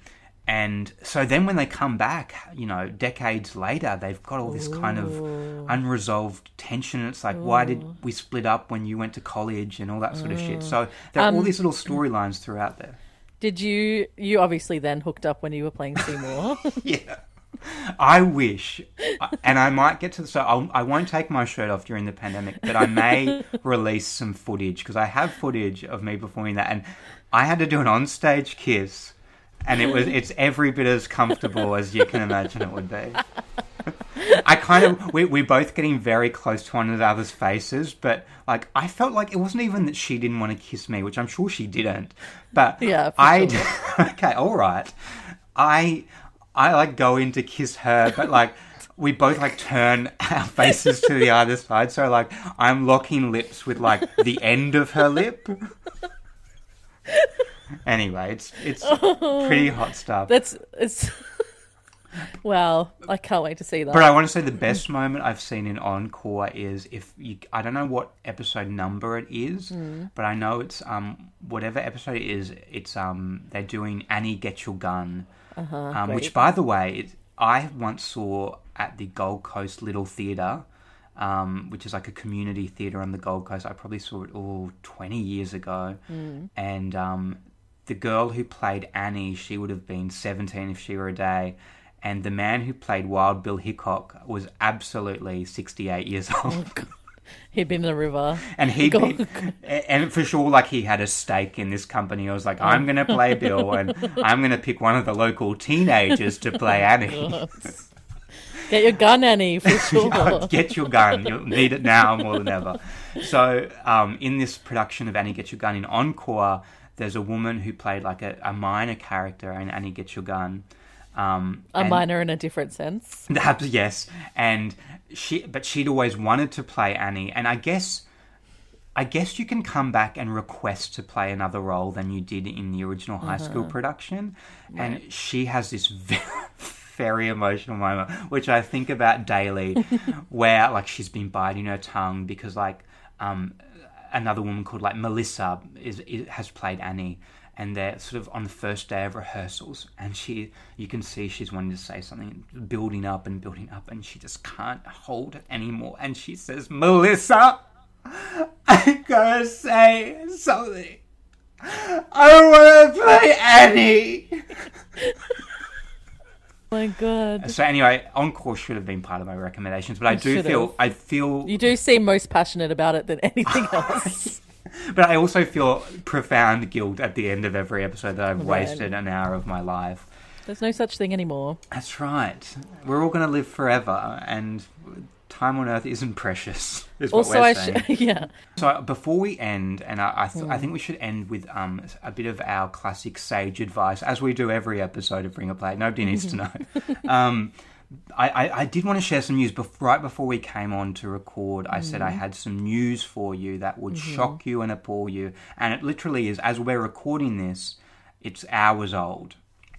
and so then when they come back, you know, decades later, they've got all this kind of unresolved tension. It's like, why did we split up when you went to college and all that sort of shit. Mm. So there are all um, these little storylines throughout there. Did you? You obviously then hooked up when you were playing Seymour. <laughs> <laughs> Yeah. I wish, and I might get to the. So I'll, I won't take my shirt off during the pandemic, but I may <laughs> release some footage because I have footage of me performing that, and I had to do an onstage kiss, and it was it's every bit as comfortable as you can imagine it would be. I kind of we we both getting very close to one another's faces, but like I felt like it wasn't even that she didn't want to kiss me, which I'm sure she didn't. But Yeah, I sure. <laughs> okay, all right. I I like go in to kiss her, but like we both like turn our faces to the other side, so like I'm locking lips with like the end of her lip. Anyway, it's it's <laughs> pretty hot stuff. That's it's. <laughs> wow, I can't wait to see that. But I want to say the best moment I've seen in Encore is if you. I don't know what episode number it is, but I know it's um whatever episode it is. It's um they're doing Annie Get Your Gun, um, which by the way it, I once saw at the Gold Coast Little Theatre. Um, which is like a community theatre on the Gold Coast. I probably saw it all 20 years ago. And um, the girl who played Annie, she would have been 17 if she were a day. And the man who played Wild Bill Hickok was absolutely 68 years old. He'd been in the river. And he <laughs> been, and for sure, like he had a stake in this company. I was like, I'm going to play <laughs> Bill, and I'm going to pick one of the local teenagers to play Annie. Get your gun, Annie, for <laughs> sure. Get your gun. You'll need it now more than ever. So, um, in this production of Annie Get Your Gun in Encore, there's a woman who played like a, a minor character in Annie Get Your Gun. Um, a and- minor in a different sense. <laughs> Perhaps, yes. And she, but she'd always wanted to play Annie, and I guess, I guess you can come back and request to play another role than you did in the original high school production, and she has this <laughs> very, very emotional moment, which I think about daily, <laughs> where like she's been biting her tongue because like um, another woman called like Melissa is, is has played Annie, and they're sort of on the first day of rehearsals, and she you can see she's wanting to say something, building up and building up, and she just can't hold it anymore, and she says, "Melissa, I'm gonna say something. I want to play Annie." <laughs> My god. So anyway, Encore should have been part of my recommendations, but I do feel I feel You do seem most passionate about it than anything else. <laughs> But I also feel profound guilt at the end of every episode that I've wasted an hour of my life. There's no such thing anymore. That's right. We're all going to live forever, and time on Earth isn't precious. <laughs> Is what Also, I saying. sh- <laughs> yeah. So before we end, and I, I, th- I Hmm. think we should end with um, a bit of our classic sage advice, as we do every episode of Bring a Plate. Nobody needs to <laughs> know. um, I, I, I did want to share some news. Bef- right before we came on to record, I said I Hmm. had some news for you that would Mm-hmm. shock you and appall you. And it literally is, as we're recording this, it's hours old.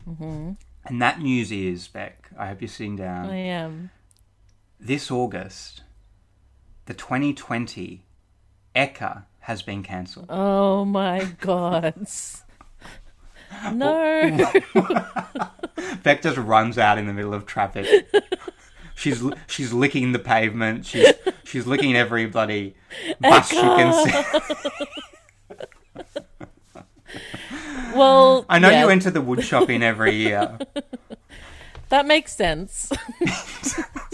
Mm-hmm. And that news is, Beck, I hope you're sitting down I am. This August, the 2020 Ekka has been cancelled. Oh my god. <laughs> No. Beck just runs out in the middle of traffic. she's she's licking the pavement. She's she's licking every bloody bus she can see. <laughs> Well, I know yeah, you enter the wood shop in every year. that makes sense. <laughs>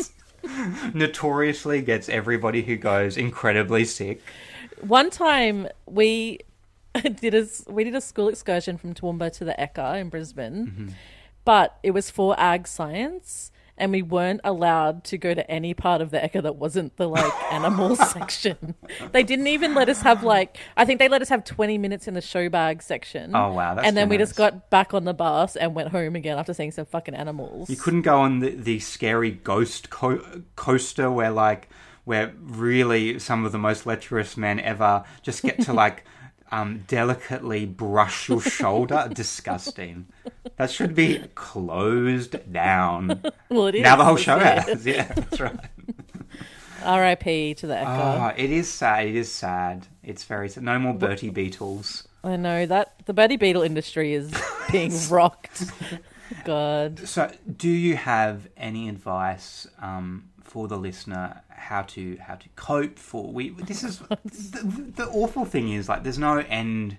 Notoriously gets everybody who goes incredibly sick. One time we <laughs> did a we did a school excursion from Toowoomba to the Ekka in Brisbane, Mm-hmm. but it was for ag science, and we weren't allowed to go to any part of the Ekka that wasn't the like <laughs> animal section. They didn't even let us have like I think they let us have twenty minutes in the show bag section. Oh, wow, that's and then we just got back on the bus and went home again after seeing some fucking animals. You couldn't go on the, the scary ghost co- coaster where like where really some of the most lecherous men ever just get to <laughs> like um, delicately brush your shoulder. <laughs> Disgusting. That should be closed down. well, it is now the whole show has. Yeah, that's right. <laughs> R.I.P. to the Ekka. Oh, it is sad. It is sad. It's very sad. No more Bertie Beetles. I know that the Bertie Beetle industry is being <laughs> rocked. God. So, do you have any advice um, for the listener how to how to cope? For we this is the, the awful thing is like there's no end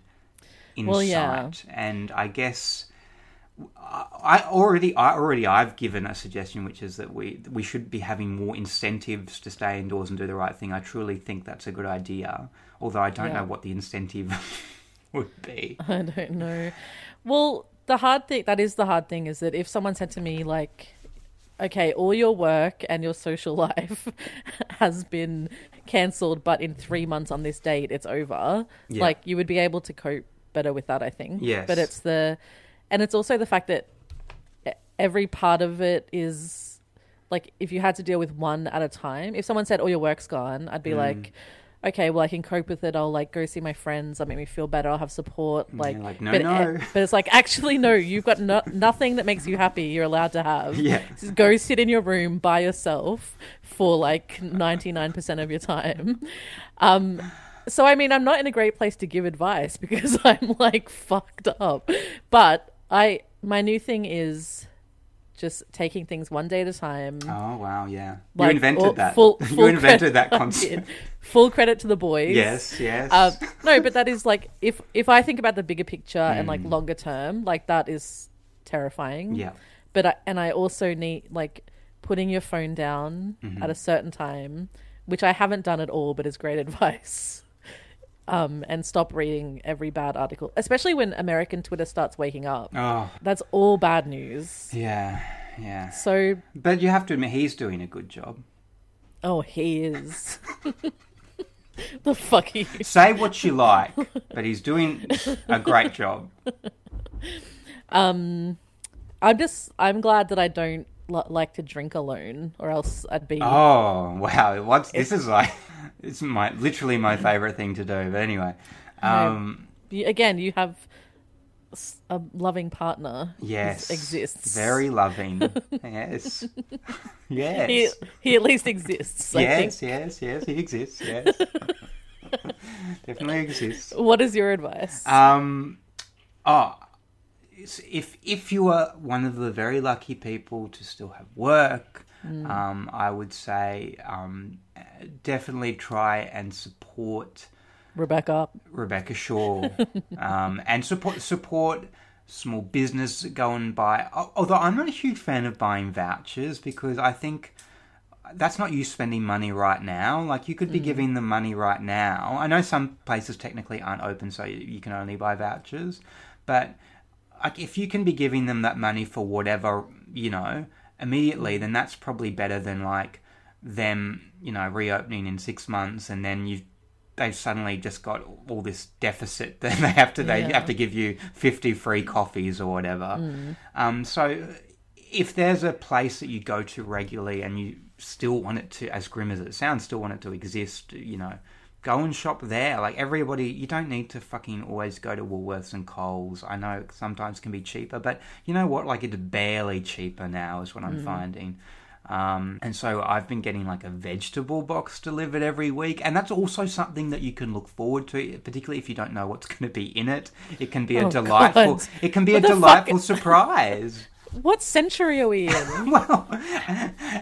in Well, yeah. sight, and I guess I I already I already I've given a suggestion, which is that we we should be having more incentives to stay indoors and do the right thing. I truly think that's a good idea, although I don't Yeah. know what the incentive <laughs> would be. I don't know. Well, the hard thing that is the hard thing is that if someone said to me like okay, all your work and your social <laughs> life has been cancelled, but in 3 months on this date it's over. Yeah. Like you would be able to cope better with that, I think. Yes. But it's the and it's also the fact that every part of it is like if you had to deal with one at a time if someone said all your work's gone i'd Mm. be like okay well i can cope with it. I'll like go see my friends. That'll make me feel better. I'll have support. Like, like, no, but, no. but it's like <laughs> actually no. You've got no, nothing that makes you happy you're allowed to have. Yeah. Just go sit in your room by yourself for like 99% of your time. Um so i mean i'm not in a great place to give advice <laughs> because i'm like fucked up. But i my new thing is just taking things one day at a time Oh wow, yeah, like, you invented or that. full- <laughs> you invented that <laughs> concept. Full credit to the boys. Yes, yes. Um, no, but that is like if if I think about the bigger picture and like Mm. longer term, like that is terrifying. yeah, But I, and I also need like putting your phone down Mm-hmm. at a certain time, which I haven't done at all, but is great <laughs> advice. Um, and stop reading every bad article, especially when American Twitter starts waking up. oh That's all bad news. yeah, yeah. So, But you have to admit, he's doing a good job. oh, he is. <laughs> the fuck Say what you like, but he's doing a great job. <laughs> Um, I'm just I'm glad that I don't li- like to drink alone, or else I'd be. Oh wow, what's this is like? <laughs> It's my literally my favorite thing to do. But anyway, um, You- again, you have a loving partner. yes, exists. very loving. <laughs> yes, <laughs> yes. He he at least exists. I yes, think. yes, yes, he exists. Yes, definitely exists. What is your advice? Um, oh, if if you are one of the very lucky people to still have work, um, I would say um, definitely try and support Rebecca. Rebecca Shaw, <laughs> um, and support support small business going by. al- Although I'm not a huge fan of buying vouchers because I think that's not you spending money right now. Like you could be giving them money right now. I know some places technically aren't open, so you, you can only buy vouchers. But like if you can be giving them that money for whatever you know immediately, then that's probably better than like them, you know, reopening in six months, and then you they've suddenly just got all this deficit <laughs> that they have to they Yeah. have to give you fifty free coffees or whatever. Mm. Um, so if there's a place that you go to regularly and you still want it to, as grim as it sounds, still want it to exist, you know, go and shop there. Like everybody, you don't need to fucking always go to Woolworths and Coles. I know it sometimes can be cheaper, but you know what? Like it's barely cheaper now, is what I'm finding. Um, and so I've been getting like a vegetable box delivered every week, and that's also something that you can look forward to, particularly if you don't know what's <laughs> going to be in it. It can be a Oh, delightful. God. It can be What a the fuck? delightful surprise. What century are we in? <laughs> well,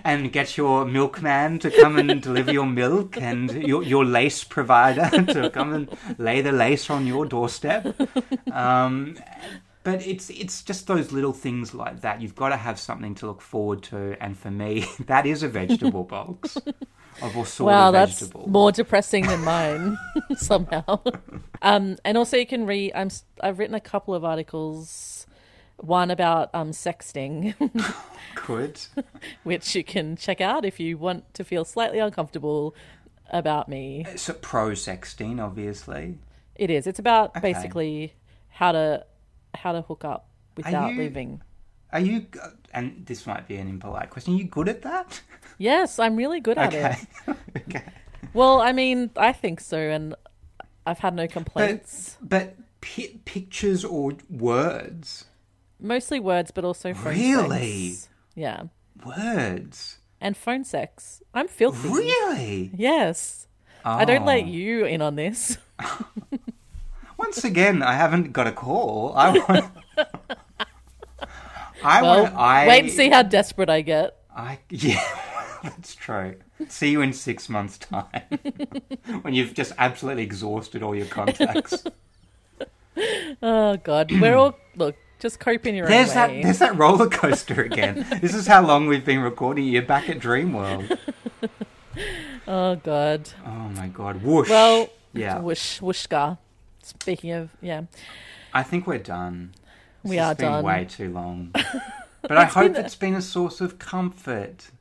and get your milkman to come and deliver your milk, and your your lace provider <laughs> to come and lay the lace on your doorstep. Um, but it's it's just those little things like that. You've got to have something to look forward to, and for me, <laughs> that is a vegetable box of all sort wow, of that's vegetable. more depressing than mine somehow. Um, and also, you can read. I'm. I've written a couple of articles. One about um, sexting, <laughs> Good. which you can check out if you want to feel slightly uncomfortable about me. So pro sexting, obviously. It is. It's about Okay. basically how to how to hook up without you- leaving. Are you? And this might be an impolite question. Are you good at that? <laughs> Yes, I'm really good at Okay. it. <laughs> okay. Well, I mean, I think so, and I've had no complaints. But pi- pictures or words? Mostly words, but also phone Really? sex. Yeah, Words? and phone sex. I'm filthy. Really? Yes. I don't Oh. let you in on this. <laughs> Once again, I haven't got a call. I <laughs> want. I Well, want. I wait and see how desperate I get. I yeah, <laughs> that's true. See you in six months' time when you've just absolutely exhausted all your contacts. Oh God, we're all look just cope in your There's own that. way. There's that roller coaster again. <laughs> this is how long we've been recording. You're back at Dreamworld. <laughs> Oh God. Oh my god! Whoosh. Well, yeah. whoosh whooshka. Speaking of, yeah, I think we're done. This We are been done. way too long. <laughs> But I hope been- it's been a source of comfort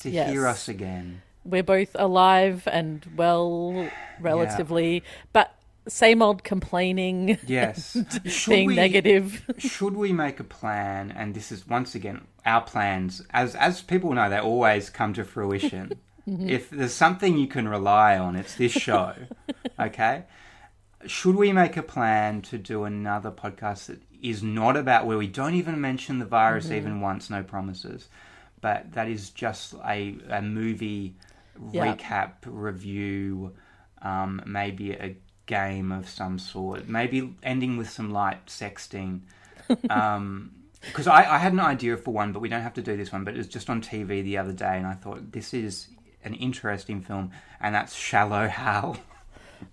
to Yes. hear us again. we're both alive and well, <sighs> relatively, but same old complaining, Yes. <laughs> Being we, negative. Should we make a plan? And this is once again our plans. As as people know, they always come to fruition. Mm-hmm. <laughs> if there's something you can rely on, it's this show. <laughs> okay. Should we make a plan to do another podcast that is not about where we don't even mention the virus Mm-hmm. even once, no promises, but that is just a, a movie Yeah. recap review, um, maybe a game of some sort, maybe ending with some light sexting. <laughs> Um, because I, I had an idea for one, but we don't have to do this one. But it was just on TV the other day, and I thought this is an interesting film, and that's Shallow Hal. <laughs>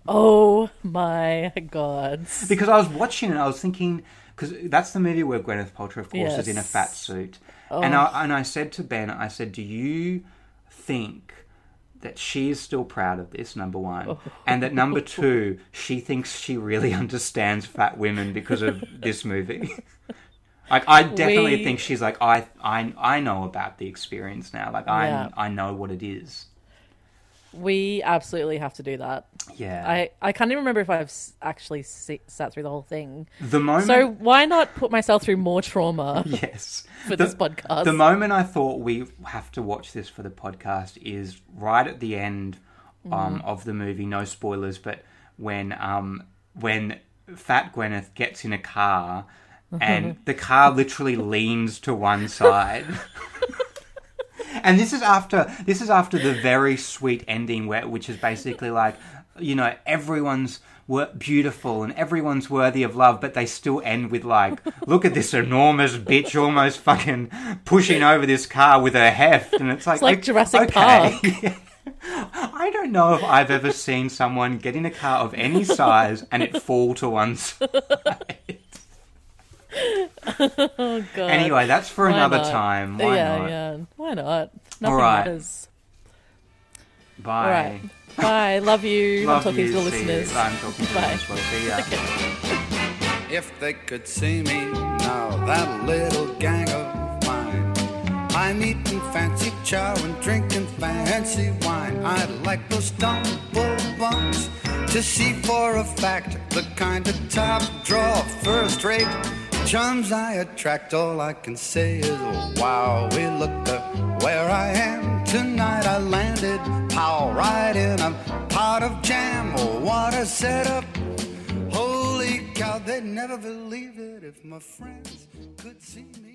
Oh my God. because I was watching it, I was thinking because that's the movie where Gwyneth Paltrow, of course, is in a fat suit, and I and I said to Ben, I said, "Do you think?" That she is still proud of this, number one. Oh. And that number <laughs> two, she thinks she really <laughs> understands fat women because of <laughs> this movie. Like I definitely We- think she's like I I I know about the experience now. Like I Yeah. I know what it is. We absolutely have to do that. Yeah. I, I can't even remember if I've actually sat through the whole thing. the moment So why not put myself through more trauma <laughs> yes. for The- this podcast? The moment I thought we have to watch this for the podcast is right at the end um, of the movie. No spoilers, but when um, when Fat Gwyneth gets in a car <laughs> and the car literally leans to one side. <laughs> and this is after this is after the very sweet ending where which is basically like you know everyone's beautiful and everyone's worthy of love but they still end with like look at this enormous bitch almost fucking pushing over this car with her heft and it's like like o- Jurassic <laughs> okay. I don't know if I've ever seen someone get in a car of any size and it fall to one <laughs> side. <laughs> oh God. Anyway, that's for Why another not? time. Why yeah, not? yeah. Why not? Nothing right. matters. Bye. All right. Bye. Love you. <laughs> Love I'm talking you. to the See you. listeners. I'm talking to Bye. listeners. See ya. If they could see me now, that little gang of mine, I'm eating fancy chow and drinking fancy wine. I'd like those stumble bumps to see for a fact the kind of top draw first rate chums I attract. All I can say is, wow, we look at where I am tonight. I landed, pow, right in a pot of jam. Oh, what a setup! Holy cow, they'd never believe it if my friends could see me.